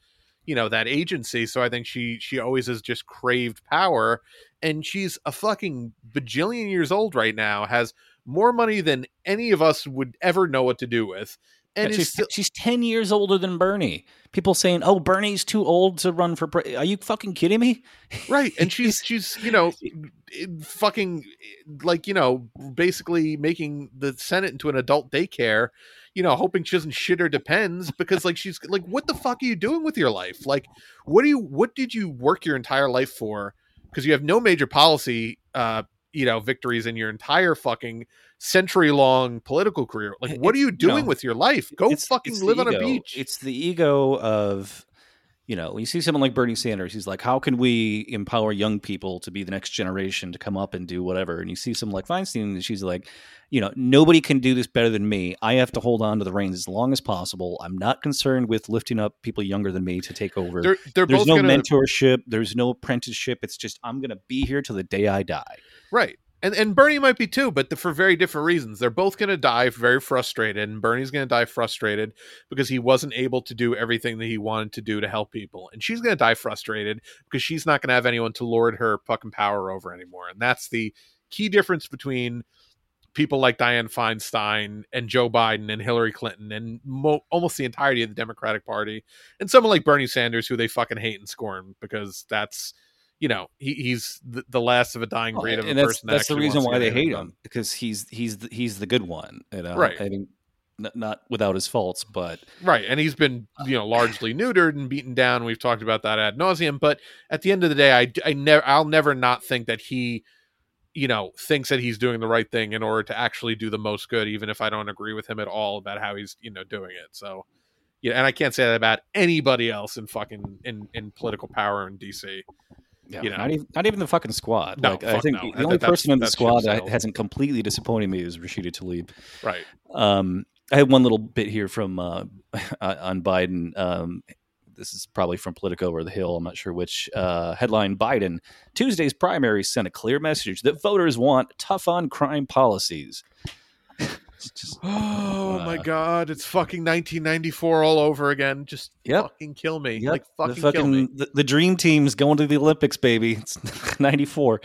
you know that agency so i think she she always has just craved power and she's a fucking bajillion years old right now has more money than any of us would ever know what to do with and Yeah, she's, still, she's 10 years older than Bernie. People saying, oh, Bernie's too old to run for pre-. Are you fucking kidding me? right and (laughs) she's she's you know eh, fucking like you know basically making the senate into an adult daycare you know hoping she doesn't shit her depends because like she's like what the fuck are you doing with your life? Like what do you what did you work your entire life for? Because you have no major policy uh you know victories in your entire fucking century long political career. Like what are you doing with your life? Go It's- fucking it's live on a beach. It's the ego of you know, when you see someone like Bernie Sanders, he's like, how can we empower young people to be the next generation to come up and do whatever? And you see someone like Feinstein, and she's like, you know, nobody can do this better than me. I have to hold on to the reins as long as possible. I'm not concerned with lifting up people younger than me to take over. They're they're there's no gonna mentorship. There's no apprenticeship. It's just I'm going to be here till the day I die. right. And and Bernie might be too, but the, for very different reasons. They're both going to die very frustrated, and Bernie's going to die frustrated because he wasn't able to do everything that he wanted to do to help people, and she's going to die frustrated because she's not going to have anyone to lord her fucking power over anymore. And that's the key difference between people like Dianne Feinstein and Joe Biden and Hillary Clinton and mo- almost the entirety of the Democratic Party, and someone like Bernie Sanders, who they fucking hate and scorn because that's you know he, he's the, the last of a dying breed of a and that's that's the reason why they hate done. him because he's he's the, he's the good one. You know? Right. I mean, not without his faults, but Right, and he's been uh, you know (clears throat) largely neutered and beaten down. We've talked about that ad nauseum. But at the end of the day, I I never I'll never not think that he, you know, thinks that he's doing the right thing in order to actually do the most good, even if I don't agree with him at all about how he's you know doing it. So, yeah, and I can't say that about anybody else in fucking in in political power in DC. Yeah, You know. not even not even the fucking squad. No, like, I think no. the only that's- person in the squad that sailed. hasn't completely disappointed me is Rashida Tlaib. Right. Um, I had one little bit here from uh, (laughs) on Biden. Um, this is probably from Politico or The Hill. I'm not sure which. Uh, headline: Biden Tuesday's primary sent a clear message that voters want tough on crime policies. It's just- (gasps) Oh my Uh, god, it's fucking 1994 all over again. Just Yep. fucking kill me. Yep, Like fucking, the fucking kill me. the, the dream team's going to the Olympics, baby. It's (laughs) '94.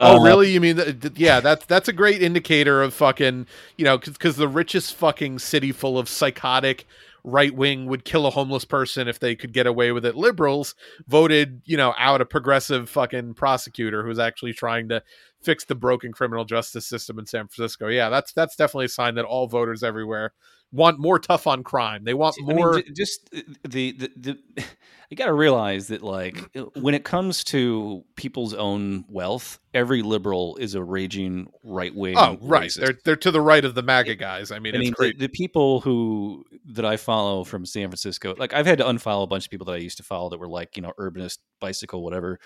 Oh, Uh, really? You mean that? Yeah, that's that's a great indicator of fucking you know because the richest fucking city full of psychotic right wing would kill a homeless person if they could get away with it. Liberals voted you know out a progressive fucking prosecutor who's actually trying to fix the broken criminal justice system in San Francisco. Yeah, that's that's definitely a sign that all voters everywhere want more tough on crime. They want I mean, more. just uh, the the, the you got to realize that like uh, when it comes to people's own wealth, every liberal is a raging right wing. oh, right. They're they're to the right of the MAGA guys. I mean, I it's mean, the, the people who that I follow from San Francisco, like I've had to unfollow a bunch of people that I used to follow that were like, you know, urbanist, bicycle, whatever,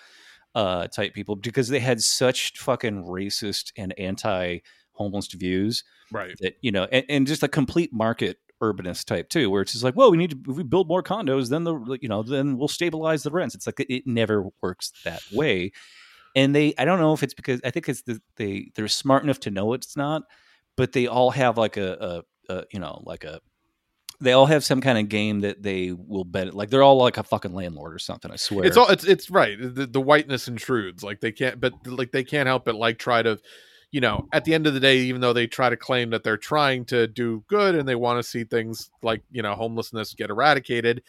uh, type people because they had such fucking racist and anti homeless views right. that you know, and, and just a complete market urbanist type too, where it's just like, well, we need to if we build more condos, then the you know, then we'll stabilize the rents. It's like it never works that way. And they, I don't know if it's because I think it's the, they they're smart enough to know it's not, but they all have like a, a, a you know like a they all have some kind of game that they will bet like they're all like a fucking landlord or something. I swear. It's all it's it's right. The, the whiteness intrudes. Like they can't, but like they can't help but like try to, you know, at the end of the day, even though they try to claim that they're trying to do good and they want to see things like you know homelessness get eradicated,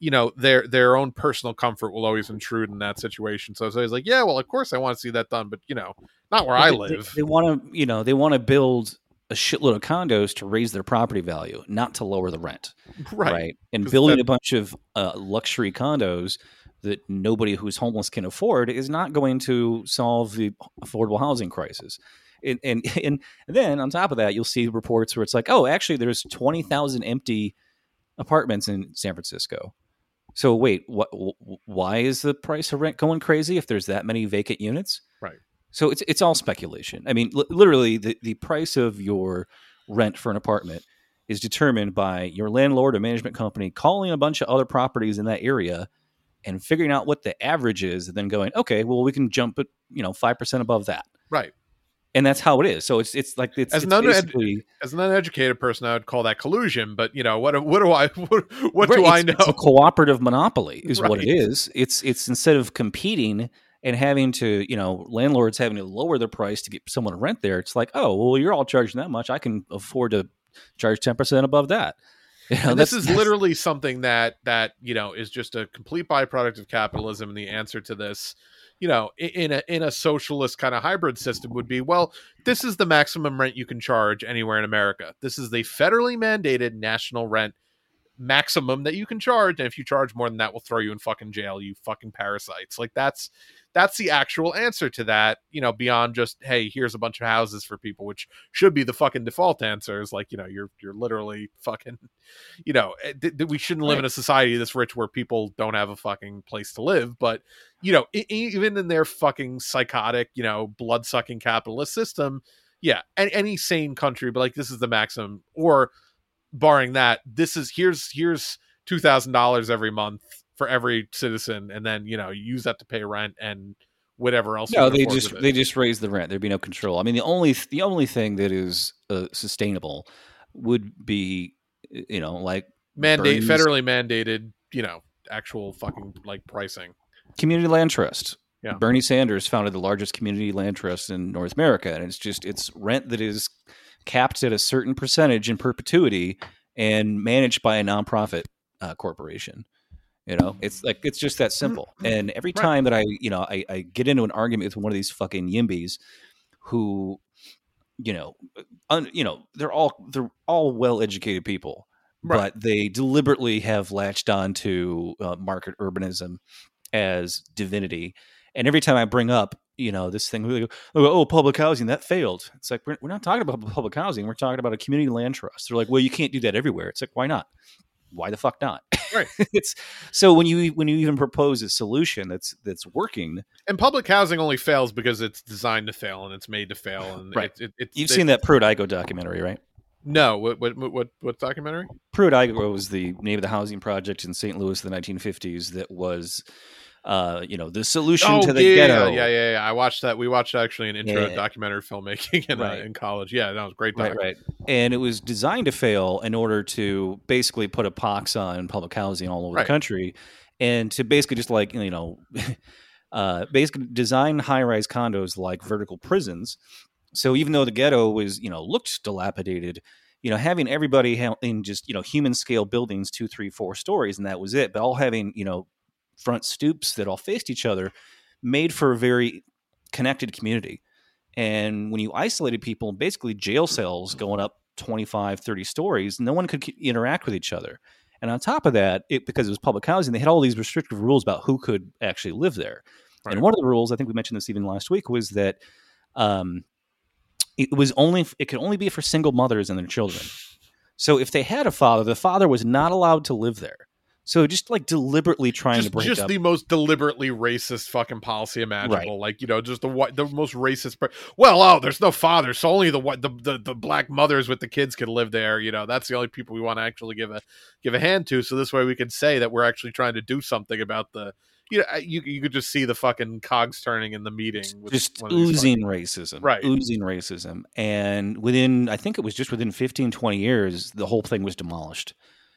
you know, their their own personal comfort will always intrude in that situation. So it's always like, yeah, well, of course I want to see that done, but you know, not where I They- live. They, want to, you know, they want to build a shitload of condos to raise their property value, not to lower the rent. right. right? And building that- a bunch of uh, luxury condos that nobody who's homeless can afford is not going to solve the affordable housing crisis. And, and (laughs) and then on top of that, you'll see reports where it's like, oh, actually, there's twenty thousand empty apartments in San Francisco. So wait, what? Why is the price of rent going crazy if there's that many vacant units? Right. So it's it's all speculation. I mean, li- literally, the the price of your rent for an apartment is determined by your landlord or management company calling a bunch of other properties in that area and figuring out what the average is, and then going, okay, well, we can jump it, you know, five percent above that, Right. and that's how it is. So it's it's like it's, As it's an As an uneducated person, I would call that collusion. But you know, what what do I (laughs) what, what Right, do I know? It's a cooperative monopoly, is what it is. It's it's instead of competing and having to, you know, landlords having to lower their price to get someone to rent there. It's like, oh, well, you're all charging that much. I can afford to charge ten percent above that. (laughs) You know, this is literally something that that you know is just a complete byproduct of capitalism and the answer to this you know in a in a socialist kind of hybrid system would be well this is the maximum rent you can charge anywhere in america this is the federally mandated national rent maximum that you can charge and if you charge more than that we'll throw you in fucking jail you fucking parasites like that's that's the actual answer to that you know beyond just hey here's a bunch of houses for people which should be the fucking default answer is like you know you're you're literally fucking you know eh, th- th- we shouldn't live in a society this rich where people don't have a fucking place to live but you know e- even in their fucking psychotic you know blood sucking capitalist system yeah any, any sane country but like this is the maximum or barring that this is here's here's two thousand dollars every month for every citizen and then you know use that to pay rent and whatever else No, they just they just raise the rent. There'd be no control. I mean, the only the only thing that is uh, sustainable would be you know like mandate Bernie's- federally mandated you know actual fucking like pricing community land trust. Yeah. Bernie Sanders founded the largest community land trust in North America, and it's just it's rent that is capped at a certain percentage in perpetuity and managed by a nonprofit uh, corporation. You know, it's like it's just that simple. And every Right. time that I, you know, I, I get into an argument with one of these fucking yimbies, who, you know, un, you know, they're all they're all well educated people, Right. but they deliberately have latched on to uh, market urbanism as divinity. And every time I bring up, you know, this thing, go, oh, public housing, that failed. It's like, we're, we're not talking about public housing. We're talking about a community land trust. They're like, well, you can't do that everywhere. It's like, why not? Why the fuck not? (laughs) Right. (laughs) it's so when you when you even propose a solution that's that's working, and public housing only fails because it's designed to fail and it's made to fail and Right. it, it, it's you've it- seen that Pruitt-Igoe documentary, right? no what what what what documentary Pruitt-Igoe was the name of the housing project in St. Louis in the 1950s that was, uh, you know, the solution to the yeah, ghetto. yeah yeah yeah i watched that we watched actually an intro Yeah. documentary filmmaking (laughs) in, Right. uh, in college yeah that was great Right, right. And it was designed to fail in order to basically put a pox on public housing all over Right. the country and to basically just like, you know, (laughs) uh, basically design high rise condos like vertical prisons. So even though the ghetto was, you know, looked dilapidated, you know, having everybody ha- in just, you know, human scale buildings, two, three, four stories, and that was it, but all having, you know, front stoops that all faced each other made for a very connected community. And when you isolated people, basically jail cells going up 25, 30 stories, no one could interact with each other. And on top of that, it, because it was public housing, they had all these restrictive rules about who could actually live there. Right. And one of the rules, I think we mentioned this even last week, was that um, it was only it could only be for single mothers and their children. So if they had a father, the father was not allowed to live there. So just like deliberately trying just, to break just up. the most deliberately racist fucking policy imaginable. Like you know, just the white, the most racist. Per- well, oh, there's no fathers, so only the the, the the black mothers with the kids can live there. You know, that's the only people we want to actually give a give a hand to. So this way, we can say that we're actually trying to do something about the. You know, you you could just see the fucking cogs turning in the meeting. With just one of these oozing racism Right. oozing racism and within i think it was just within 15 20 years the whole thing was demolished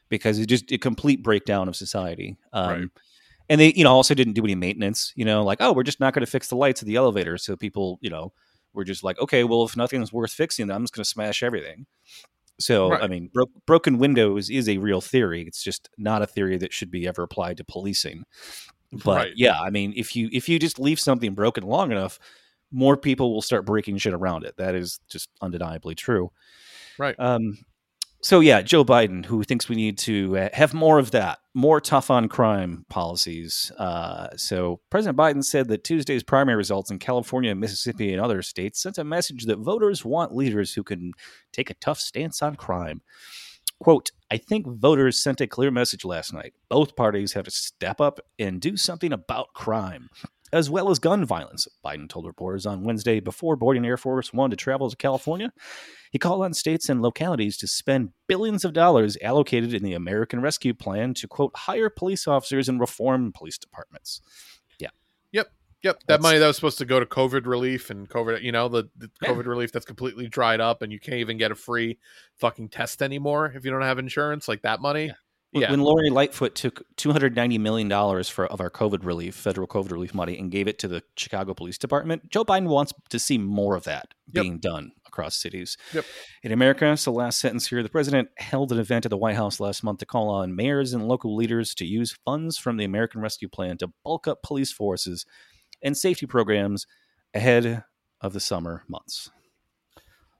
because it just a complete breakdown of society um, Right. and they you know also didn't do any maintenance you know like oh we're just not going to fix the lights of the elevator so people you know were just like okay well if nothing's worth fixing then i'm just going to smash everything so Right. i mean bro- broken windows is a real theory it's just not a theory that should be ever applied to policing but Right. yeah i mean if you if you just leave something broken long enough more people will start breaking shit around it that is just undeniably true Right. um so yeah joe biden who thinks we need to uh, have more of that more tough on crime policies. Uh, so president biden said that tuesday's primary results in california mississippi and other states sent a message that voters want leaders who can take a tough stance on crime. Quote, I think voters sent a clear message last night. Both parties have to step up and do something about crime, as well as gun violence, Biden told reporters on Wednesday before boarding Air Force One to travel to California. He called on states and localities to spend billions of dollars allocated in the American Rescue Plan to, quote, hire police officers and reform police departments. Yeah. Yep, Yep. that That's- money that was supposed to go to COVID relief and COVID, you know, the, the Yeah. COVID relief that's completely dried up, and you can't even get a free fucking test anymore if you don't have insurance. Like that money, When- Yeah. When Lori Lightfoot took $290 million for, of our COVID relief, federal COVID relief money, and gave it to the Chicago Police Department, Joe Biden wants to see more of that Yep. being done across cities. Yep. In America, so last sentence here the president held an event at the White House last month to call on mayors and local leaders to use funds from the American Rescue Plan to bulk up police forces and safety programs ahead of the summer months.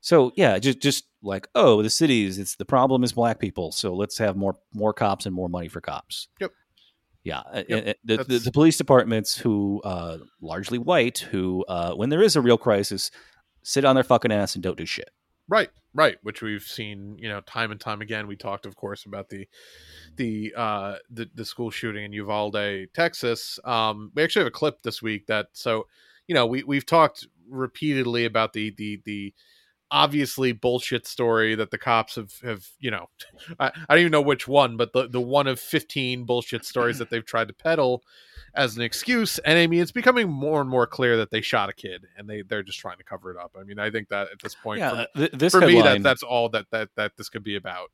So yeah, just just like oh, the cities, it's the problem is black people, so let's have more more cops and more money for cops. Yep. Yeah, uh, Yep, uh, the, the, the police departments who uh, largely white, who uh, when there is a real crisis, sit on their fucking ass and don't do shit. Right, right. Which we've seen, you know, time and time again. We talked, of course, about the the uh the, the school shooting in Uvalde, Texas. Um, we actually have a clip this week that so you know we we've talked repeatedly about the the the obviously bullshit story that the cops have have you know (laughs) I, I don't even know which one but the the one of 15 bullshit stories that they've tried to peddle as an excuse and i mean it's becoming more and more clear that they shot a kid and they they're just trying to cover it up i mean i think that at this point Yeah, for, uh, th- this for me that headline- that's all that that that this could be about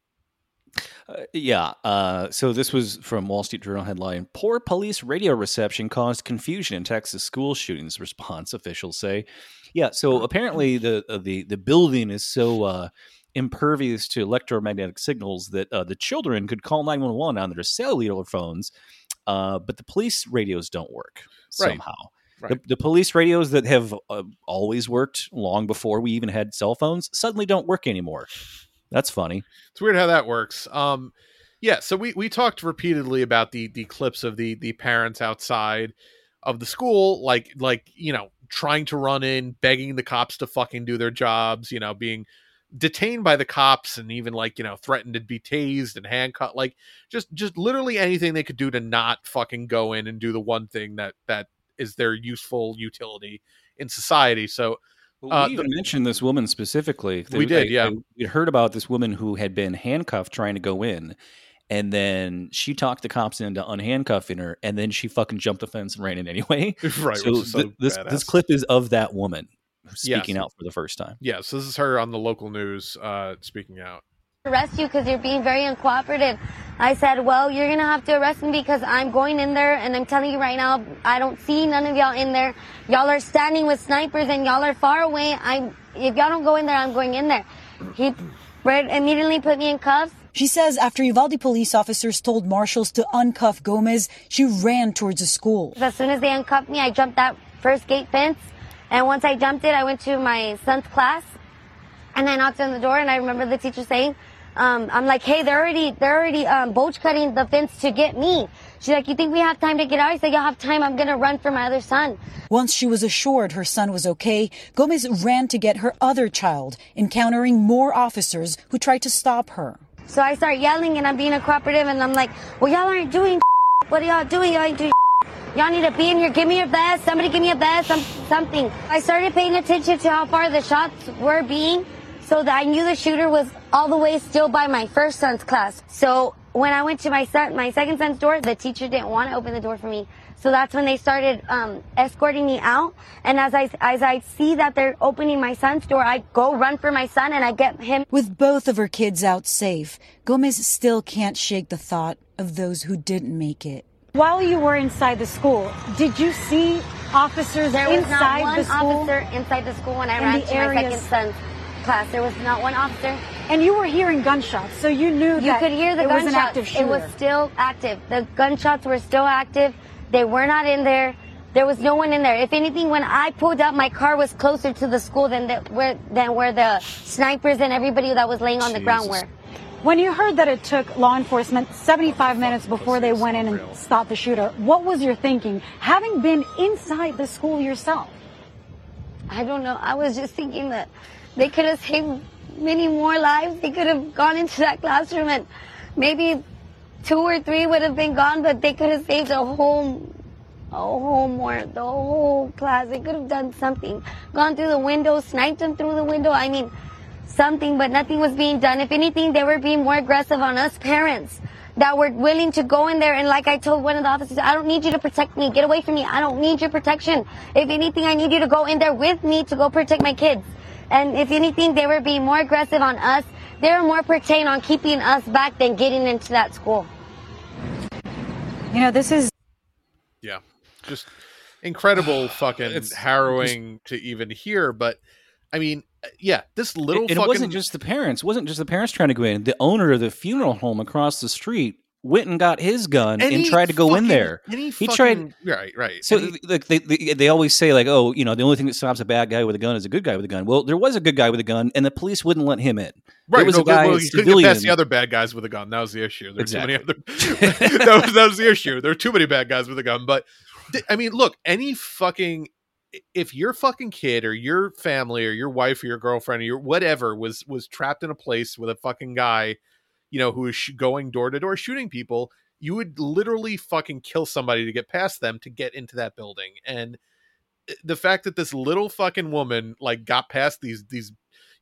Uh, yeah. Uh, so this was from Wall Street Journal headline: Poor police radio reception caused confusion in Texas school shootings. Response officials say, yeah. So apparently the uh, the the building is so uh, impervious to electromagnetic signals that uh, the children could call nine one one on their cellular phones, uh, but the police radios don't work Right. somehow. The, Right. the police radios that have uh, always worked long before we even had cell phones suddenly don't work anymore. That's funny. it's weird how that works um yeah so we we talked repeatedly about the the clips of the the parents outside of the school like like you know trying to run in begging the cops to fucking do their jobs you know being detained by the cops and even like you know threatened to be tased and handcuffed like just just literally anything they could do to not fucking go in and do the one thing that that is their useful utility in society so Well, Uh, we even mentioned this woman specifically. We did, yeah. we heard about this woman who had been handcuffed trying to go in, and then she talked the cops into unhandcuffing her, and then she fucking jumped the fence and ran in anyway. (laughs) right so which so th- this this clip is of that woman Yes. speaking out for the first time. yes this is her on the local news uh speaking out arrest you because you're being very uncooperative. I said, well, you're gonna have to arrest me because I'm going in there and I'm telling you right now, I don't see none of y'all in there. Y'all are standing with snipers and y'all are far away. I'm, if y'all don't go in there, I'm going in there. He right, immediately put me in cuffs. She says after Uvalde police officers told marshals to uncuff Gomez, she ran towards the school. As soon as they uncuffed me, I jumped that first gate fence. And once I jumped it, I went to my son's class and I knocked on the door and I remember the teacher saying, um, I'm like, hey, they're already, they're already, um, bolt cutting the fence to get me. She's like, you think we have time to get out? I said, y'all have time. I'm going to run for my other son. Once she was assured her son was okay, Gomez ran to get her other child, encountering more officers who tried to stop her. So I start yelling and I'm being a cooperative and I'm like, well, y'all aren't doing (laughs) what are y'all doing? Y'all ain't doing (laughs) Y'all need to be in here. Give me your vest. Somebody give me a vest. Some, something. I started paying attention to how far the shots were being so that I knew the shooter was all the way still by my first son's class. So when I went to my son, my second son's door, the teacher didn't want to open the door for me. So that's when they started um, escorting me out. And as I as I see that they're opening my son's door, I go run for my son and I get him With both of her kids out safe, Gomez still can't shake the thought of those who didn't make it. While you were inside the school, did you see officers There was inside not one the school? officer inside the school when I In ran the to my second son's class. There was not one officer. And you were hearing gunshots, so you knew You that could hear the it was gunshots. an active shooter. it was still active. The gunshots were still active. They were not in there. There was no one in there. If anything, when I pulled up, my car was closer to the school than the, where than where the snipers and everybody that was laying on the ground were. When you heard that it took law enforcement 75 minutes before they went in and stopped the shooter, what was your thinking, having been inside the school yourself? I don't know. I was just thinking that they could have saved many more lives. They could have gone into that classroom and maybe two or three would have been gone, but they could have saved a whole, a whole more, the whole class. They could have done something. Gone through the window, sniped them through the window. I mean, something, but nothing was being done. If anything, they were being more aggressive on us parents that were willing to go in there. And like I told one of the officers, I don't need you to protect me. Get away from me. I don't need your protection. If anything, I need you to go in there with me to go protect my kids. And if anything, they were being more aggressive on us. They were more pertained on keeping us back than getting into that school. You know, this is yeah just incredible (sighs) fucking It's harrowing to even hear but i mean uh, yeah this little it fucking wasn't just the parents. It wasn't just the parents trying to go in. The owner of the funeral home across the street went and got his gun and, tried to go in there. he, He tried- right, right. So like they, they they always say like oh you know the only thing that stops a bad guy with a gun is a good guy with a gun. Well, there was a good guy with a gun, and the police wouldn't let him in. Right, was no, a guy, well, you couldn't get past the other bad guys with a gun. That was the issue. There were too many other. (laughs) That, was, that was the (laughs) issue. There were too many bad guys with a gun. But I mean, look, any fucking if your fucking kid or your family or your wife or your girlfriend or your whatever was was trapped in a place with a fucking guy, you know, who is sh- going door to door shooting people, you would literally fucking kill somebody to get past them to get into that building. And eh, the fact that this little fucking woman like got past these these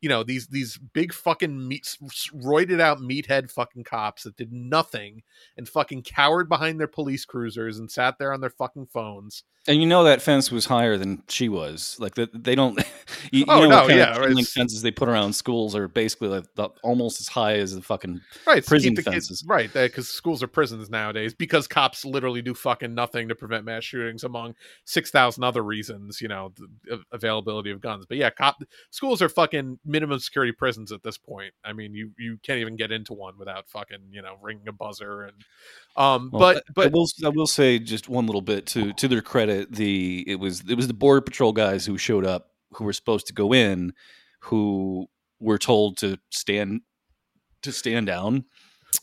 you know these these big fucking meat roided out meathead fucking cops that did nothing and fucking cowered behind their police cruisers and sat there on their fucking phones And you know that fence was higher than she was. Like that, they don't. (laughs) You, you Oh, know no, what yeah, right, chain link it's- fences they put around schools are basically like the, almost as high as the fucking. right Prison the fences. kids, right uh, because schools are prisons nowadays because cops literally do fucking nothing to prevent mass shootings among 6000 other reasons you know the availability of guns but yeah cop schools are fucking minimum security prisons at this point i mean you you can't even get into one without fucking you know ringing a buzzer and um Well, but I- I but will I will say just one little bit to to their credit. The it was it was the border patrol guys who showed up who were supposed to go in, who were told to stand to stand down.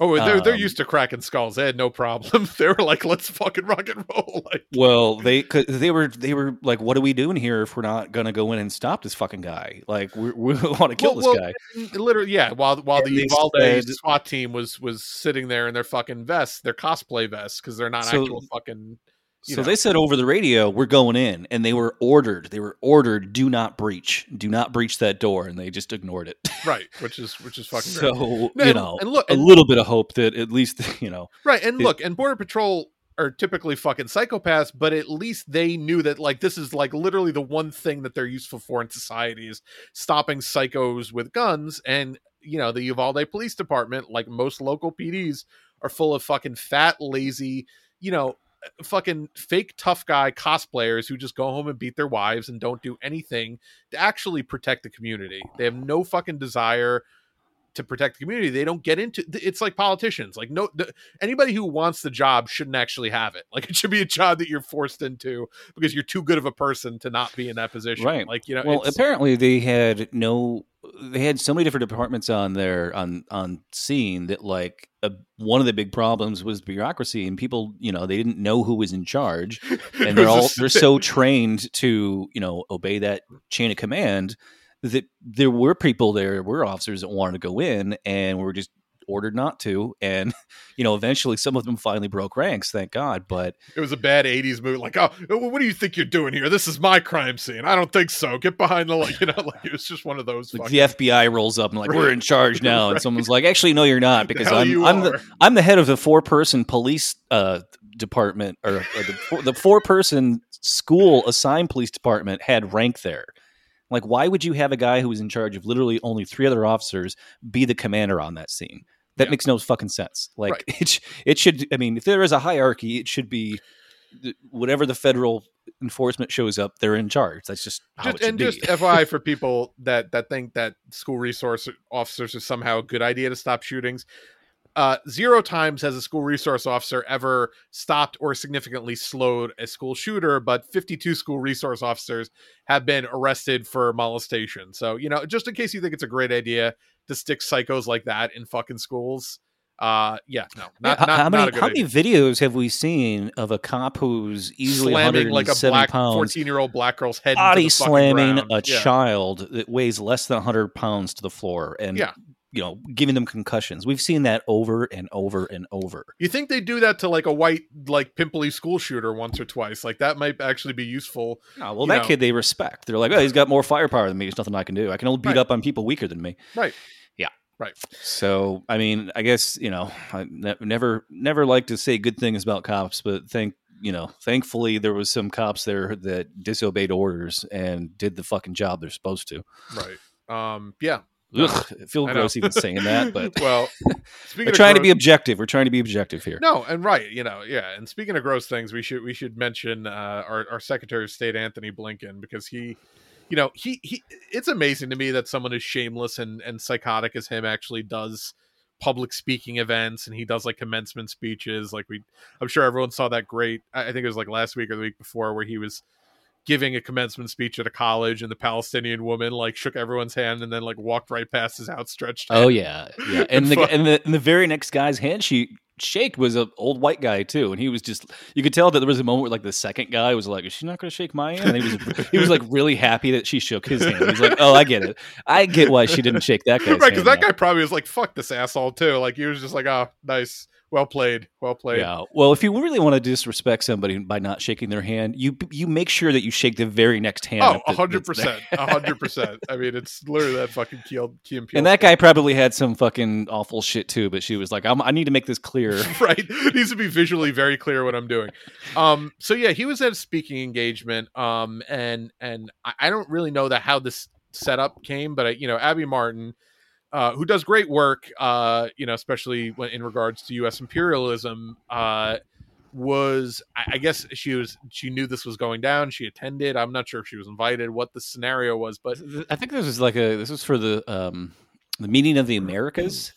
Oh, they're they're Um, used to cracking skulls. They had no problem. (laughs) they were like, "Let's fucking rock and roll." (laughs) Like, Well, they 'cause they were they were like, "What are we doing here if we're not gonna go in and stop this fucking guy? Like, we we (laughs) want to kill Well- this well, guy." literally, yeah. While while And the Uvalde said- SWAT team was was sitting there in their fucking vests, their cosplay vests, because they're not So- actual fucking. So know. they said over the radio, "We're going in," and they were ordered. They were ordered, "Do not breach. Do not breach that door," and they just ignored it. right, which is which is fucking so No, you and- know, and look, a and- little bit of hope that at least (laughs) you know Right, and It- look, and Border Patrol are typically fucking psychopaths, but at least they knew that like this is like literally the one thing that they're useful for in society is stopping psychos with guns. And you know, the Uvalde Police Department, like most local PDs, are full of fucking fat, lazy, you know, fucking fake tough guy cosplayers who just go home and beat their wives and don't do anything to actually protect the community. They have no fucking desire to protect the community. They don't get into it's like politicians. Like no the, anybody who wants the job shouldn't actually have it. Like it should be a job that you're forced into because you're too good of a person to not be in that position. Right. Like, you know, well apparently they had no they had so many different departments on there on on scene that like a, one of the big problems was bureaucracy and people you know they didn't know who was in charge (laughs) and they're all they're so trained to you know obey that chain of command that there were people there were officers that wanted to go in and were just ordered not to and (laughs) you know eventually some of them finally broke ranks thank god but it was a bad 80s movie like oh what do you think you're doing here? This is my crime scene. I don't think so. Get behind the like (laughs) you know like it was just one of those like fucking, the FBI rolls up and like we're in charge (laughs) now, and someone's like, actually, no, you're not, because I'm I'm are. the I'm the head of the four person police uh, department or, or the the four person school assigned police department had rank there. Like, why would you have a guy who was in charge of literally only three other officers be the commander on that scene? That Yeah. makes no fucking sense. Like, Right. (laughs) it sh- it should. I mean, if there is a hierarchy, it should be whatever the federal enforcement shows up, they're in charge. That's just how just, it should and be. just FYI (laughs) for people that that think that school resource officers are somehow a good idea to stop shootings. Uh, zero times has a school resource officer ever stopped or significantly slowed a school shooter, but 52 school resource officers have been arrested for molestation. So, you know, just in case you think it's a great idea to stick psychos like that in fucking schools, uh, yeah, no, not, Yeah, not, how not many a good how many videos have we seen of a cop who's easily slamming like a black 14 year old black girl's head, body the slamming ground. a Yeah. child that weighs less than 100 pounds to the floor, and Yeah. You know, giving them concussions? We've seen that over and over and over. You think they do that to like a white, like pimply school shooter once or twice? Like that might actually be useful. Well, that know. kid they respect. They're like, oh, he's got more firepower than me. There's nothing I can do. I can only beat Right. up on people weaker than me. Right. Yeah. Right. So, I mean, I guess you know, I ne- never, never like to say good things about cops, but thank you know, thankfully there was some cops there that disobeyed orders and did the fucking job they're supposed to. Right. Um. Yeah. Ugh, it feels I know. gross even saying that, (laughs) but well, (laughs) we're trying to be objective. We're trying to be objective here. No, and right, you know, yeah. And speaking of gross things, we should we should mention uh, our our Secretary of State Antony Blinken because he, you know, he he. It's amazing to me that someone as shameless and and psychotic as him actually does public speaking events and he does like commencement speeches. Like we, I'm sure everyone saw that great. I I think it was like last week or the week before where he was giving a commencement speech at a college and the Palestinian woman like shook everyone's hand and then like walked right past his outstretched hand. Oh yeah, yeah. (laughs) And the and the and the very next guy's hand she shake was an old white guy too, and he was just you could tell that there was a moment where like the second guy was like, "Is she not going to shake my hand?" And he was he was like really happy that she shook his hand. He's like, "Oh, I get it. I get why she didn't shake that guy's (laughs) right, because that now." guy probably was like, "Fuck this asshole" too. Like he was just like, "Oh, nice, well played, well played." Yeah. Well, if you really want to disrespect somebody by not shaking their hand, you you make sure that you shake the very next hand. Oh, up that- hundred that's there. percent, hundred percent. I mean, it's literally that fucking Key, Key and And that guy probably had some fucking awful shit too, but she was like, I'm, "I need to make this clear." (laughs) right it needs to be visually very clear what i'm doing um so yeah he was at a speaking engagement um and and i, I don't really know that how this setup came but I, you know abby martin uh, who does great work, uh, you know, especially when in regards to U.S. imperialism, uh, was I, I guess she was she knew this was going down. She attended. I'm not sure if she was invited, what the scenario was, but I think this was like a this was for the um the meeting of the Americas.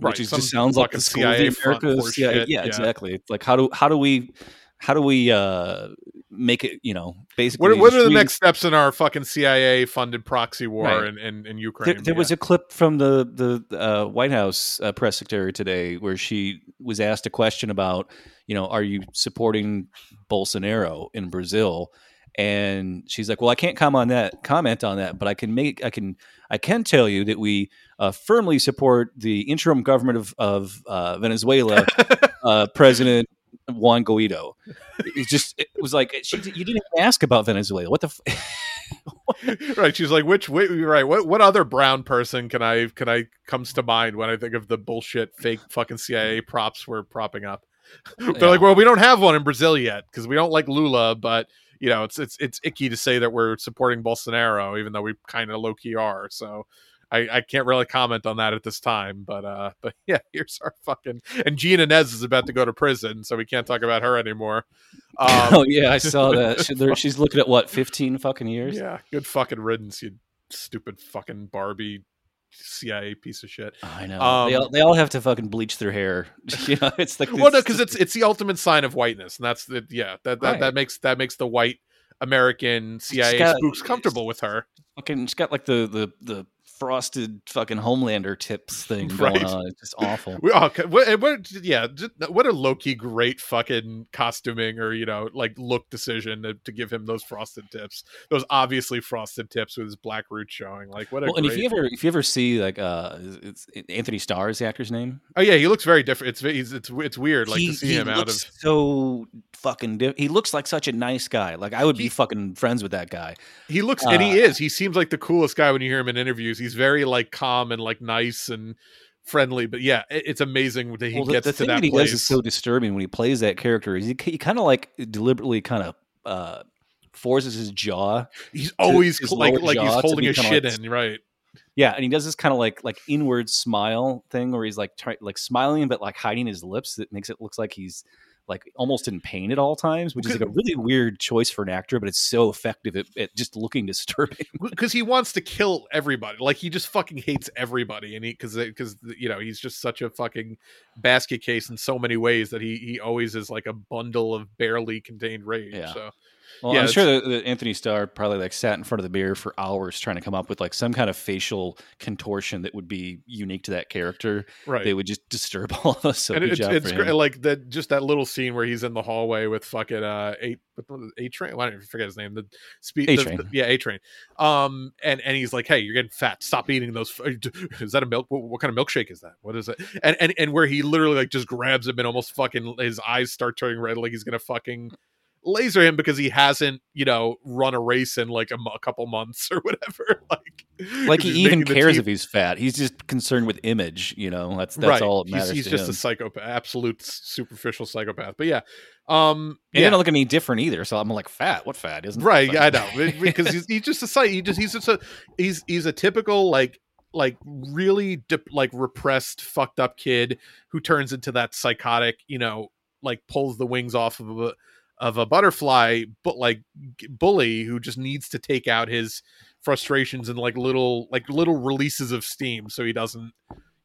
Right, Which is, just sounds like fucking the school of CIA the Americas. Yeah, yeah, yeah. exactly. It's like how do how do we how do we uh make it? You know, basically. what, what are the next steps in our fucking CIA funded proxy war Right. in, in, in Ukraine? There, there was a clip from the the uh, White House uh, press secretary today where she was asked a question about, you know, are you supporting Bolsonaro in Brazil? And she's like, "Well, I can't comment on that. Comment on that, but I can make. I can. I can tell you that we uh, firmly support the interim government of of uh, Venezuela, (laughs) uh, President Juan Guaido. It just it was like she, you didn't even ask about Venezuela. What the? F- (laughs) right she's like which wait, right what what other brown person can i can i comes to mind when i think of the bullshit fake fucking cia props we're propping up (laughs) they're Yeah. like well we don't have one in brazil yet because we don't like lula but you know it's it's it's icky to say that we're supporting bolsonaro even though we kind of low-key are so I, I can't really comment on that at this time, but uh, (laughs) but yeah, here's our fucking and Jeanine Áñez is about to go to prison, so we can't talk about her anymore. (laughs) Um, oh yeah, I saw that. (laughs) She, there, she's looking at what fifteen fucking years. Yeah, good fucking riddance, you stupid fucking Barbie CIA piece of shit. I know. Um, they, all, they all have to fucking bleach their hair. you know, it's like well, no, because it's it's the ultimate sign of whiteness, and that's the yeah that that, Right. that makes that makes the white American CIA got- spooks comfortable with her. fucking. She's got like the the the frosted fucking Homelander tips thing (laughs) Right. going on. It's just awful. We, oh, ca- what, what, yeah, what a low key great fucking costuming or you know like look decision to, to give him those frosted tips, those obviously frosted tips with his black roots showing. Like what a Well, and if you ever if you ever see like uh, it's Antony Starr is the actor's name. oh yeah, he looks very different. It's he's, it's it's weird like he, to see he him out of so fucking. Di- he looks like such a nice guy. Like I would be fucking friends with that guy. He looks and he Uh, is. He seems like the coolest guy when you hear him in interviews. He's very like calm and like nice and friendly. But yeah, it- it's amazing that he well, the, gets the to thing that that he place. does is so disturbing when he plays that character. He, he kind of like deliberately kind of uh, forces his jaw. he's always like like he's holding his shit like- in, right? Yeah, and he does this kind of like like inward smile thing where he's like try, like smiling but like hiding his lips. That makes it looks like he's like almost in pain at all times, which is like a really weird choice for an actor, but it's so effective at, at just looking (laughs) disturbing. Because he wants to kill everybody. Like he just fucking hates everybody, and he because because you know he's just such a fucking basket case in so many ways that he he always is like a bundle of barely contained rage. Yeah. So Well, Yeah, I'm sure that, that Antony Starr probably like sat in front of the mirror for hours trying to come up with like some kind of facial contortion that would be unique to that character. right. They would just disturb (laughs) all of us. So and it's great, like that just that little scene where he's in the hallway with fucking uh eight a train I don't even forget his name the speed A-Train. yeah A-Train um and and he's like hey you're getting fat stop eating those f- (laughs) is that a milk what, what kind of milkshake is that what is it and and and where he literally like just grabs him and almost fucking his eyes start turning red like he's gonna fucking laser him because he hasn't you know run a race in like a, a couple months (laughs) or whatever (laughs) like like he even cares if he's fat. He's just concerned with image. You know, that's that's all that matters. He's, he's just him. a psychopath, absolute superficial psychopath. But yeah, um, And yeah, don't look at me different either. So I'm like, fat? What fat? Isn't right. Yeah, I know because (laughs) he's, he's just a psych. He just he's just a he's he's a typical like like really dip, like repressed, fucked up kid who turns into that psychotic, you know, like pulls the wings off of a of a butterfly, but like bully who just needs to take out his frustrations and like little like little releases of steam, so he doesn't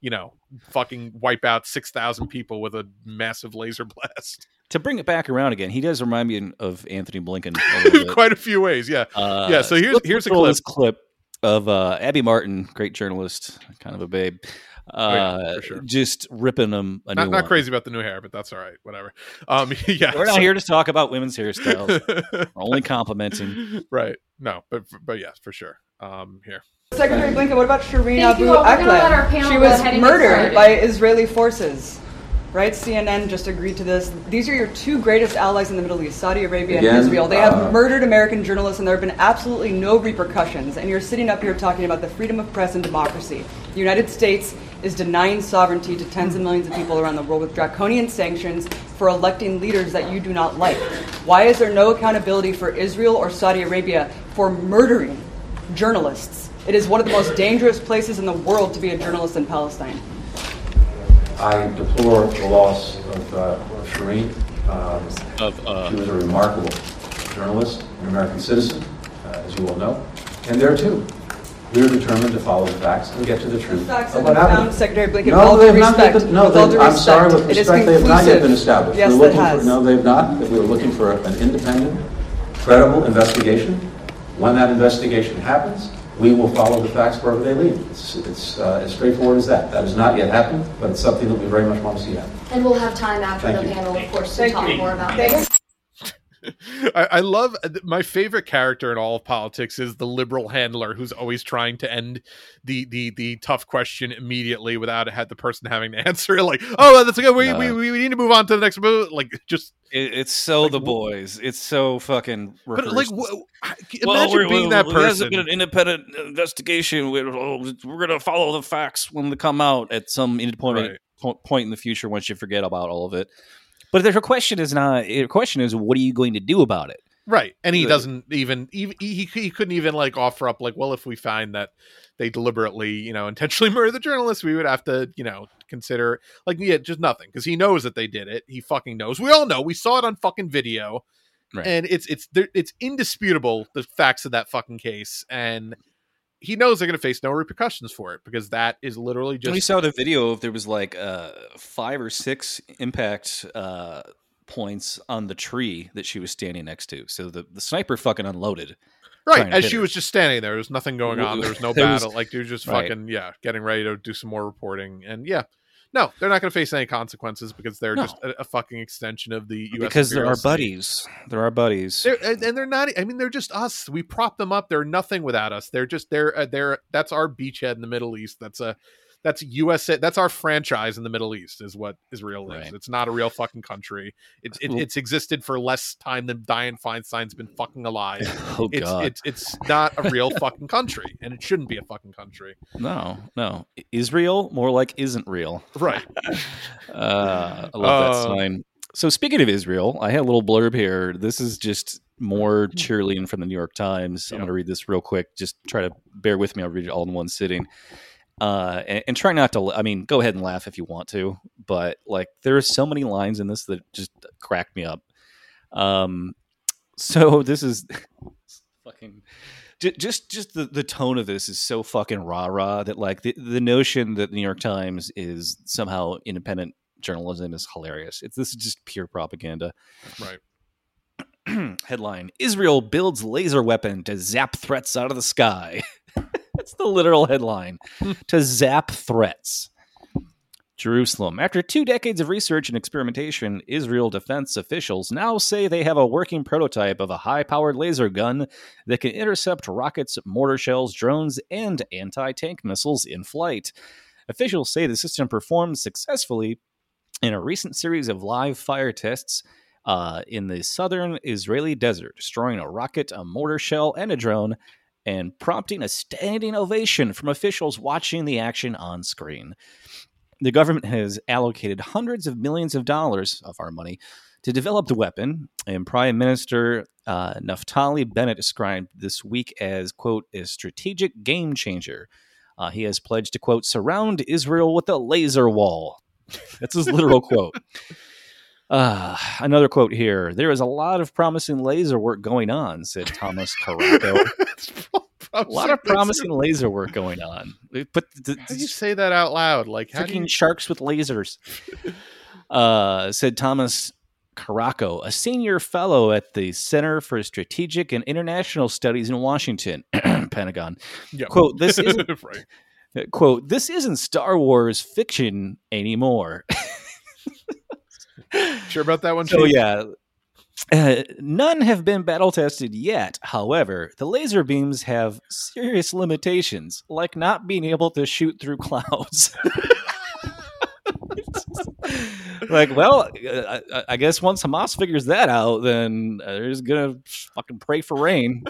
you know, fucking wipe out six thousand people with a massive laser blast. To bring it back around again, he does remind me of Antony Blinken. A. (laughs) Quite a few ways, yeah. Uh, Yeah, so here's- here's a clip. clip of uh, Abby Martin, great journalist, kind of a babe, uh, Oh, yeah, for sure. just ripping them a Not, new not one. crazy about the new hair, but that's all right. Whatever. Um, (laughs) yeah, We're not so- here to talk about women's hairstyles. (laughs) We're only complimenting. right. No, but but yes, for sure. Um, here. Secretary Blinken, what about Shireen Abu you all. We're gonna let our Akleh? She was ahead and get murdered by Israeli forces. Right? CNN just agreed to this. These are your two greatest allies in the Middle East, Saudi Arabia Again, and Israel. They have uh, murdered American journalists, and there have been absolutely no repercussions. And you're sitting up here talking about the freedom of press and democracy. The United States is denying sovereignty to tens of millions of people around the world with draconian sanctions for electing leaders that you do not like. Why is there no accountability for Israel or Saudi Arabia for murdering journalists? It is one of the most dangerous places in the world to be a journalist in Palestine. I deplore the loss of, uh, of Shireen. Um, Of, uh, she was a remarkable journalist, an American citizen, uh, as you all know. And there too, we are determined to follow the facts and get to the truth Facts of have what been happened. Secretary Blinken. No, all they due have not yet respect. been, no, all they, due I'm sorry, respect, with it is respect, they have not yet been conclusive. established. Yes, We're it looking has. For, no, they have not. We're looking for an independent, credible investigation. When that investigation happens, we will follow the facts wherever they lead. It's, it's uh, as straightforward as that. That has not yet happened, but it's something that we very much want to see happen. And we'll have time after Thank the you. panel, of course, to Thank talk you. more about this. I, I love uh, my favorite character in all of politics is the liberal handler who's always trying to end the the the tough question immediately without had the person having to (laughs) answer it. Like, oh, that's good. We, we, we we need to move on to the next move. Like, just it, it's so Like, the boys. It's so fucking. but like, rehearsed. wh- Well, imagine we're- being well, that person. been an independent investigation. We're, oh, we're going to follow the facts when they come out at some independent Right. point in the future once you forget about all of it. But the question is not. The question is, what are you going to do about it? Right. And he The- doesn't even, even he, he couldn't even like offer up like, well, if we find that they deliberately, you know, intentionally (laughs) murder the journalist, we would have to, you know, consider like yeah, just nothing because he knows that they did it. He fucking knows. We all know. We saw it on fucking video. Right. And it's it's it's indisputable the facts of that fucking case and he knows they're going to face no repercussions for it because that is literally just. we saw the video of there was like uh, five or six impact uh, points on the tree that she was standing next to. So the, the sniper fucking unloaded. right as she her. was just standing there. There was nothing going on. There was no (laughs) There was- battle. like they were just right. fucking yeah, getting ready to do some more reporting. And yeah, no, they're not going to face any consequences because they're No. just a, a fucking extension of the U.S. because they're our buddies. They're our buddies. They're, and, and they're not. I mean, they're just us. We prop them up. They're nothing without us. They're just they're uh, they're that's our beachhead in the Middle East. That's a that's USA. That's our franchise in the Middle East. Is what Israel is. Right. It's not a real fucking country. It, it, it's existed for less time than Dianne Feinstein's been fucking alive. (laughs) oh It's god. it's it's not a real fucking country, and it shouldn't be a fucking country. no, no. Israel more like isn't real. Right. (laughs) Uh, I love that Uh, sign. So speaking of Israel, I had a little blurb here. This is just more (laughs) cheerleading from the New York Times. I'm going to read this real quick. Just try to bear with me. I'll read it all in one sitting. Uh, and, and try not to. I mean, go ahead and laugh if you want to, but like there are so many lines in this that just crack me up. Um, so (laughs) this is (laughs) fucking just just the, the tone of this is so fucking rah rah that like the, the notion that the New York Times is somehow independent journalism is hilarious. It's this is just pure propaganda. Right. (clears throat) Headline: Israel builds laser weapon to zap threats out of the sky. (laughs) That's the literal headline. (laughs) to zap threats. Jerusalem. After two decades of research and experimentation, Israel defense officials now say they have a working prototype of a high powered laser gun that can intercept rockets, mortar shells, drones, and anti tank missiles in flight. Officials say the system performed successfully in a recent series of live fire tests uh, in the southern Israeli desert, destroying a rocket, a mortar shell, and a drone, and prompting a standing ovation from officials watching the action on screen. The government has allocated hundreds of millions of dollars of our money to develop the weapon, and Prime Minister uh, Naftali Bennett described this week as, quote, a strategic game changer. Uh, he has pledged to, quote, surround Israel with a laser wall. (laughs) That's his literal quote. Uh, another quote here. There is a lot of promising laser work going on, said Thomas Karako. (laughs) a lot of promising laser work going on. But the, How do you say that out loud? Like, freaking you, sharks with lasers. (laughs) uh, said Thomas Karako, a senior fellow at the Center for Strategic and International Studies in Washington, (clears throat) Pentagon. Yeah. Quote, this (laughs) isn't right. Quote this isn't star wars fiction anymore (laughs) Sure about that one? so Chief? yeah uh, none have been battle tested yet however the laser beams have serious limitations like not being able to shoot through (laughs) clouds (laughs) like well uh, I, I guess once hamas figures that out then uh, they're just gonna fucking pray for rain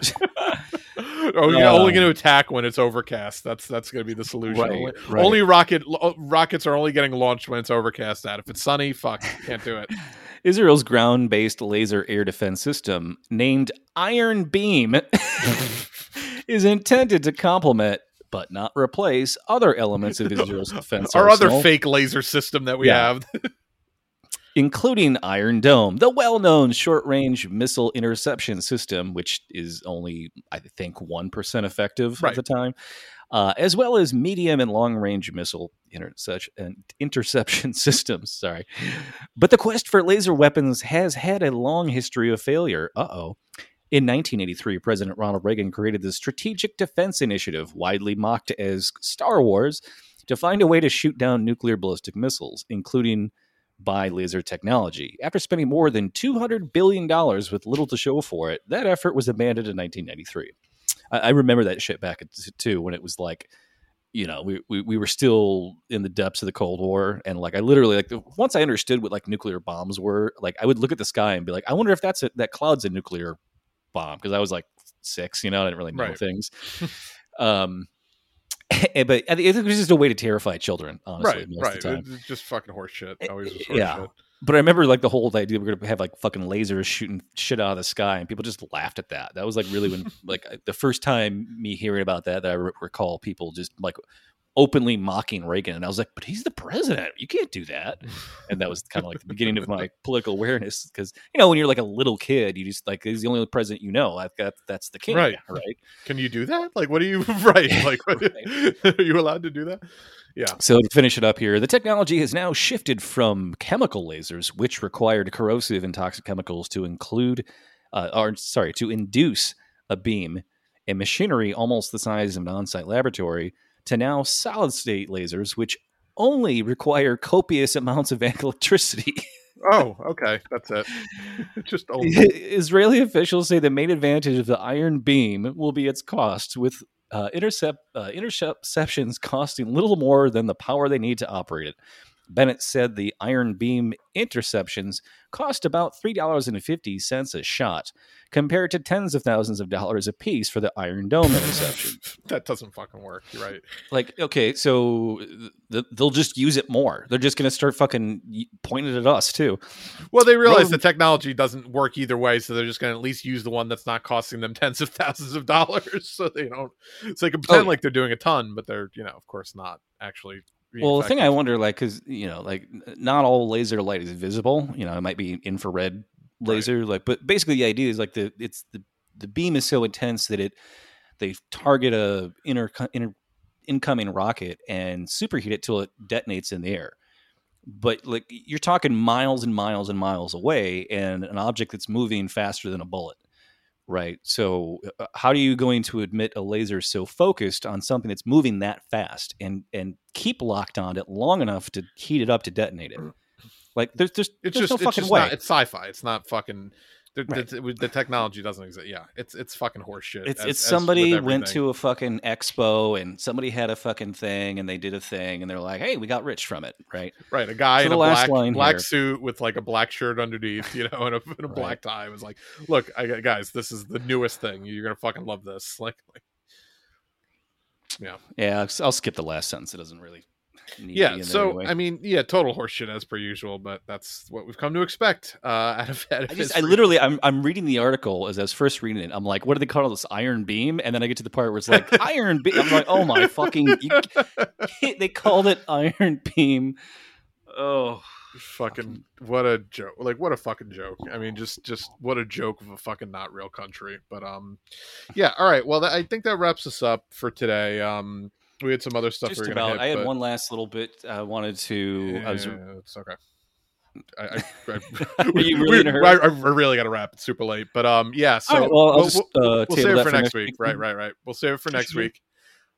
Oh, you're only Um, going to attack when it's overcast. That's that's going to be the solution. Right, only, right. only rocket rockets are only getting launched when it's overcast. Out if it's sunny, fuck, can't do it. (laughs) Israel's ground based laser air defense system, named Iron Beam, (laughs) is intended to complement but not replace other elements of (laughs) Israel's defense Our other fake laser system that we Yeah. have. Including Iron Dome, the well known short range missile interception system, which is only, I think, 1% effective Right. at the time, uh, as well as medium and long range missile interception, interception (laughs) systems. Sorry. But the quest for laser weapons has had a long history of failure. Uh oh. In 1983, President Ronald Reagan created the Strategic Defense Initiative, widely mocked as Star Wars, to find a way to shoot down nuclear ballistic missiles, including by laser technology. After spending more than $200 billion with little to show for it, that effort was abandoned in 1993. I, I remember that shit back at, too when it was like, you know, we, we, we were still in the depths of the Cold War. And like, I literally, like, once I understood what like nuclear bombs were, like, I would look at the sky and be like, I wonder if that's a, that cloud's a nuclear bomb. Cause I was like six, you know, I didn't really know Right. things. um, (laughs) Eh, but I think it was just a way to terrify children, honestly, right, most right. of the time. It's just fucking horse shit. Eh, Always was eh, yeah. shit. But I remember like the whole idea we're gonna have like fucking lasers shooting shit out of the sky, and people just laughed at that. That was like really when (laughs) like the first time me hearing about that that I re- recall people just like openly mocking Reagan, and I was like, but he's the president, you can't do that. And that was kind of like the beginning of my (laughs) political awareness because you know when you're like a little kid, you just like he's the only president you know. I've got that's the king, Right. Right. Can you do that? Like, what are you (laughs) right? (laughs) Like, what, are you allowed to do that? Yeah. So to finish it up here, the technology has now shifted from chemical lasers, which required corrosive and toxic chemicals to include, uh, or sorry, to induce a beam, and machinery almost the size of an on-site laboratory, to now solid-state lasers, which only require copious amounts of (laughs) electricity. Oh, okay. That's it. (laughs) just (laughs) Israeli officials say the main advantage of the iron beam will be its cost, with uh, intercept uh, interceptions costing little more than the power they need to operate it. Bennett said the iron beam interceptions cost about three dollars and fifty cents a shot, compared to tens of thousands of dollars a piece for the Iron Dome interception. (laughs) that doesn't fucking work. You're right. Like, okay, so th- they'll just use it more. They're just going to start fucking pointing it at us too. Well, they realize the technology doesn't work either way, so they're just going to at least use the one that's not costing them tens of thousands of dollars. (laughs) So they don't. So they can oh, pretend Oh, like they're doing a ton, but they're you know, of course, not actually. Well, the thing I wonder, like, because you know, like, not all laser light is visible. You know, it might be infrared laser, like, but basically the idea is like the it's the the beam is so intense that it they target a inner, inner incoming rocket and superheat it till it detonates in the air. But like you're talking miles and miles and miles away, and an object that's moving faster than a bullet, right? So uh, how are you going to admit a laser so focused on something that's moving that fast and and keep locked on it long enough to heat it up to detonate it? Like there's there's, It's there's just no it's fucking just way. not. It's sci-fi. It's not fucking. The, Right. the, the technology doesn't exist. Yeah, it's it's fucking horseshit. It's as- it's somebody went to a fucking expo and somebody had a fucking thing and they did a thing and they're like, hey, we got rich from it, right? right a guy So in a black black here- suit with like a black shirt underneath, you know, (laughs) and a, and a Right. black tie was like, "Look, I guys, this is the newest thing. You're gonna fucking love this." (laughs) Like, like yeah, Yeah, I'll skip the last sentence. It doesn't really. Yeah. So anyway. I mean, yeah, total horseshit as per usual, but that's what we've come to expect uh, (laughs) out of out of I just, I literally, I'm, I'm reading the article as I was first reading it. I'm like, what do they call this? Iron Beam? And then I get to the part where it's like (laughs) Iron Beam. I'm like, oh my fucking! (laughs) They called it Iron Beam. Oh, fucking what a joke like what a fucking joke i mean just just what a joke of a fucking not real country but um yeah all right well that, i think that wraps us up for today um we had some other stuff Just we about. hit, I had but- one last little bit. I wanted to. I was. Yeah, it's okay I, I, I, (laughs) Are (laughs) really hurry? I, I really got to wrap. It's super late, but um, yeah. So right, well, we'll, just, uh, we'll save it for for next week. week. Right, right, right. We'll save it for next week.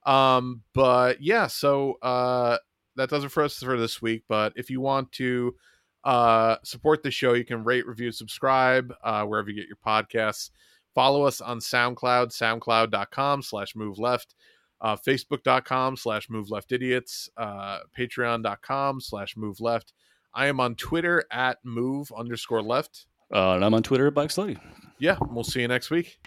Um, but yeah. So uh, that does it for us for this week. But if you want to uh support the show, you can rate, review, subscribe uh, wherever you get your podcasts. Follow us on SoundCloud, soundcloud.com slash move left, uh, facebook.com slash move left idiots, uh, patreon.com slash move left. I am on Twitter at move underscore left. Uh, and I'm on Twitter at Black Slutty. Yeah, we'll see you next week.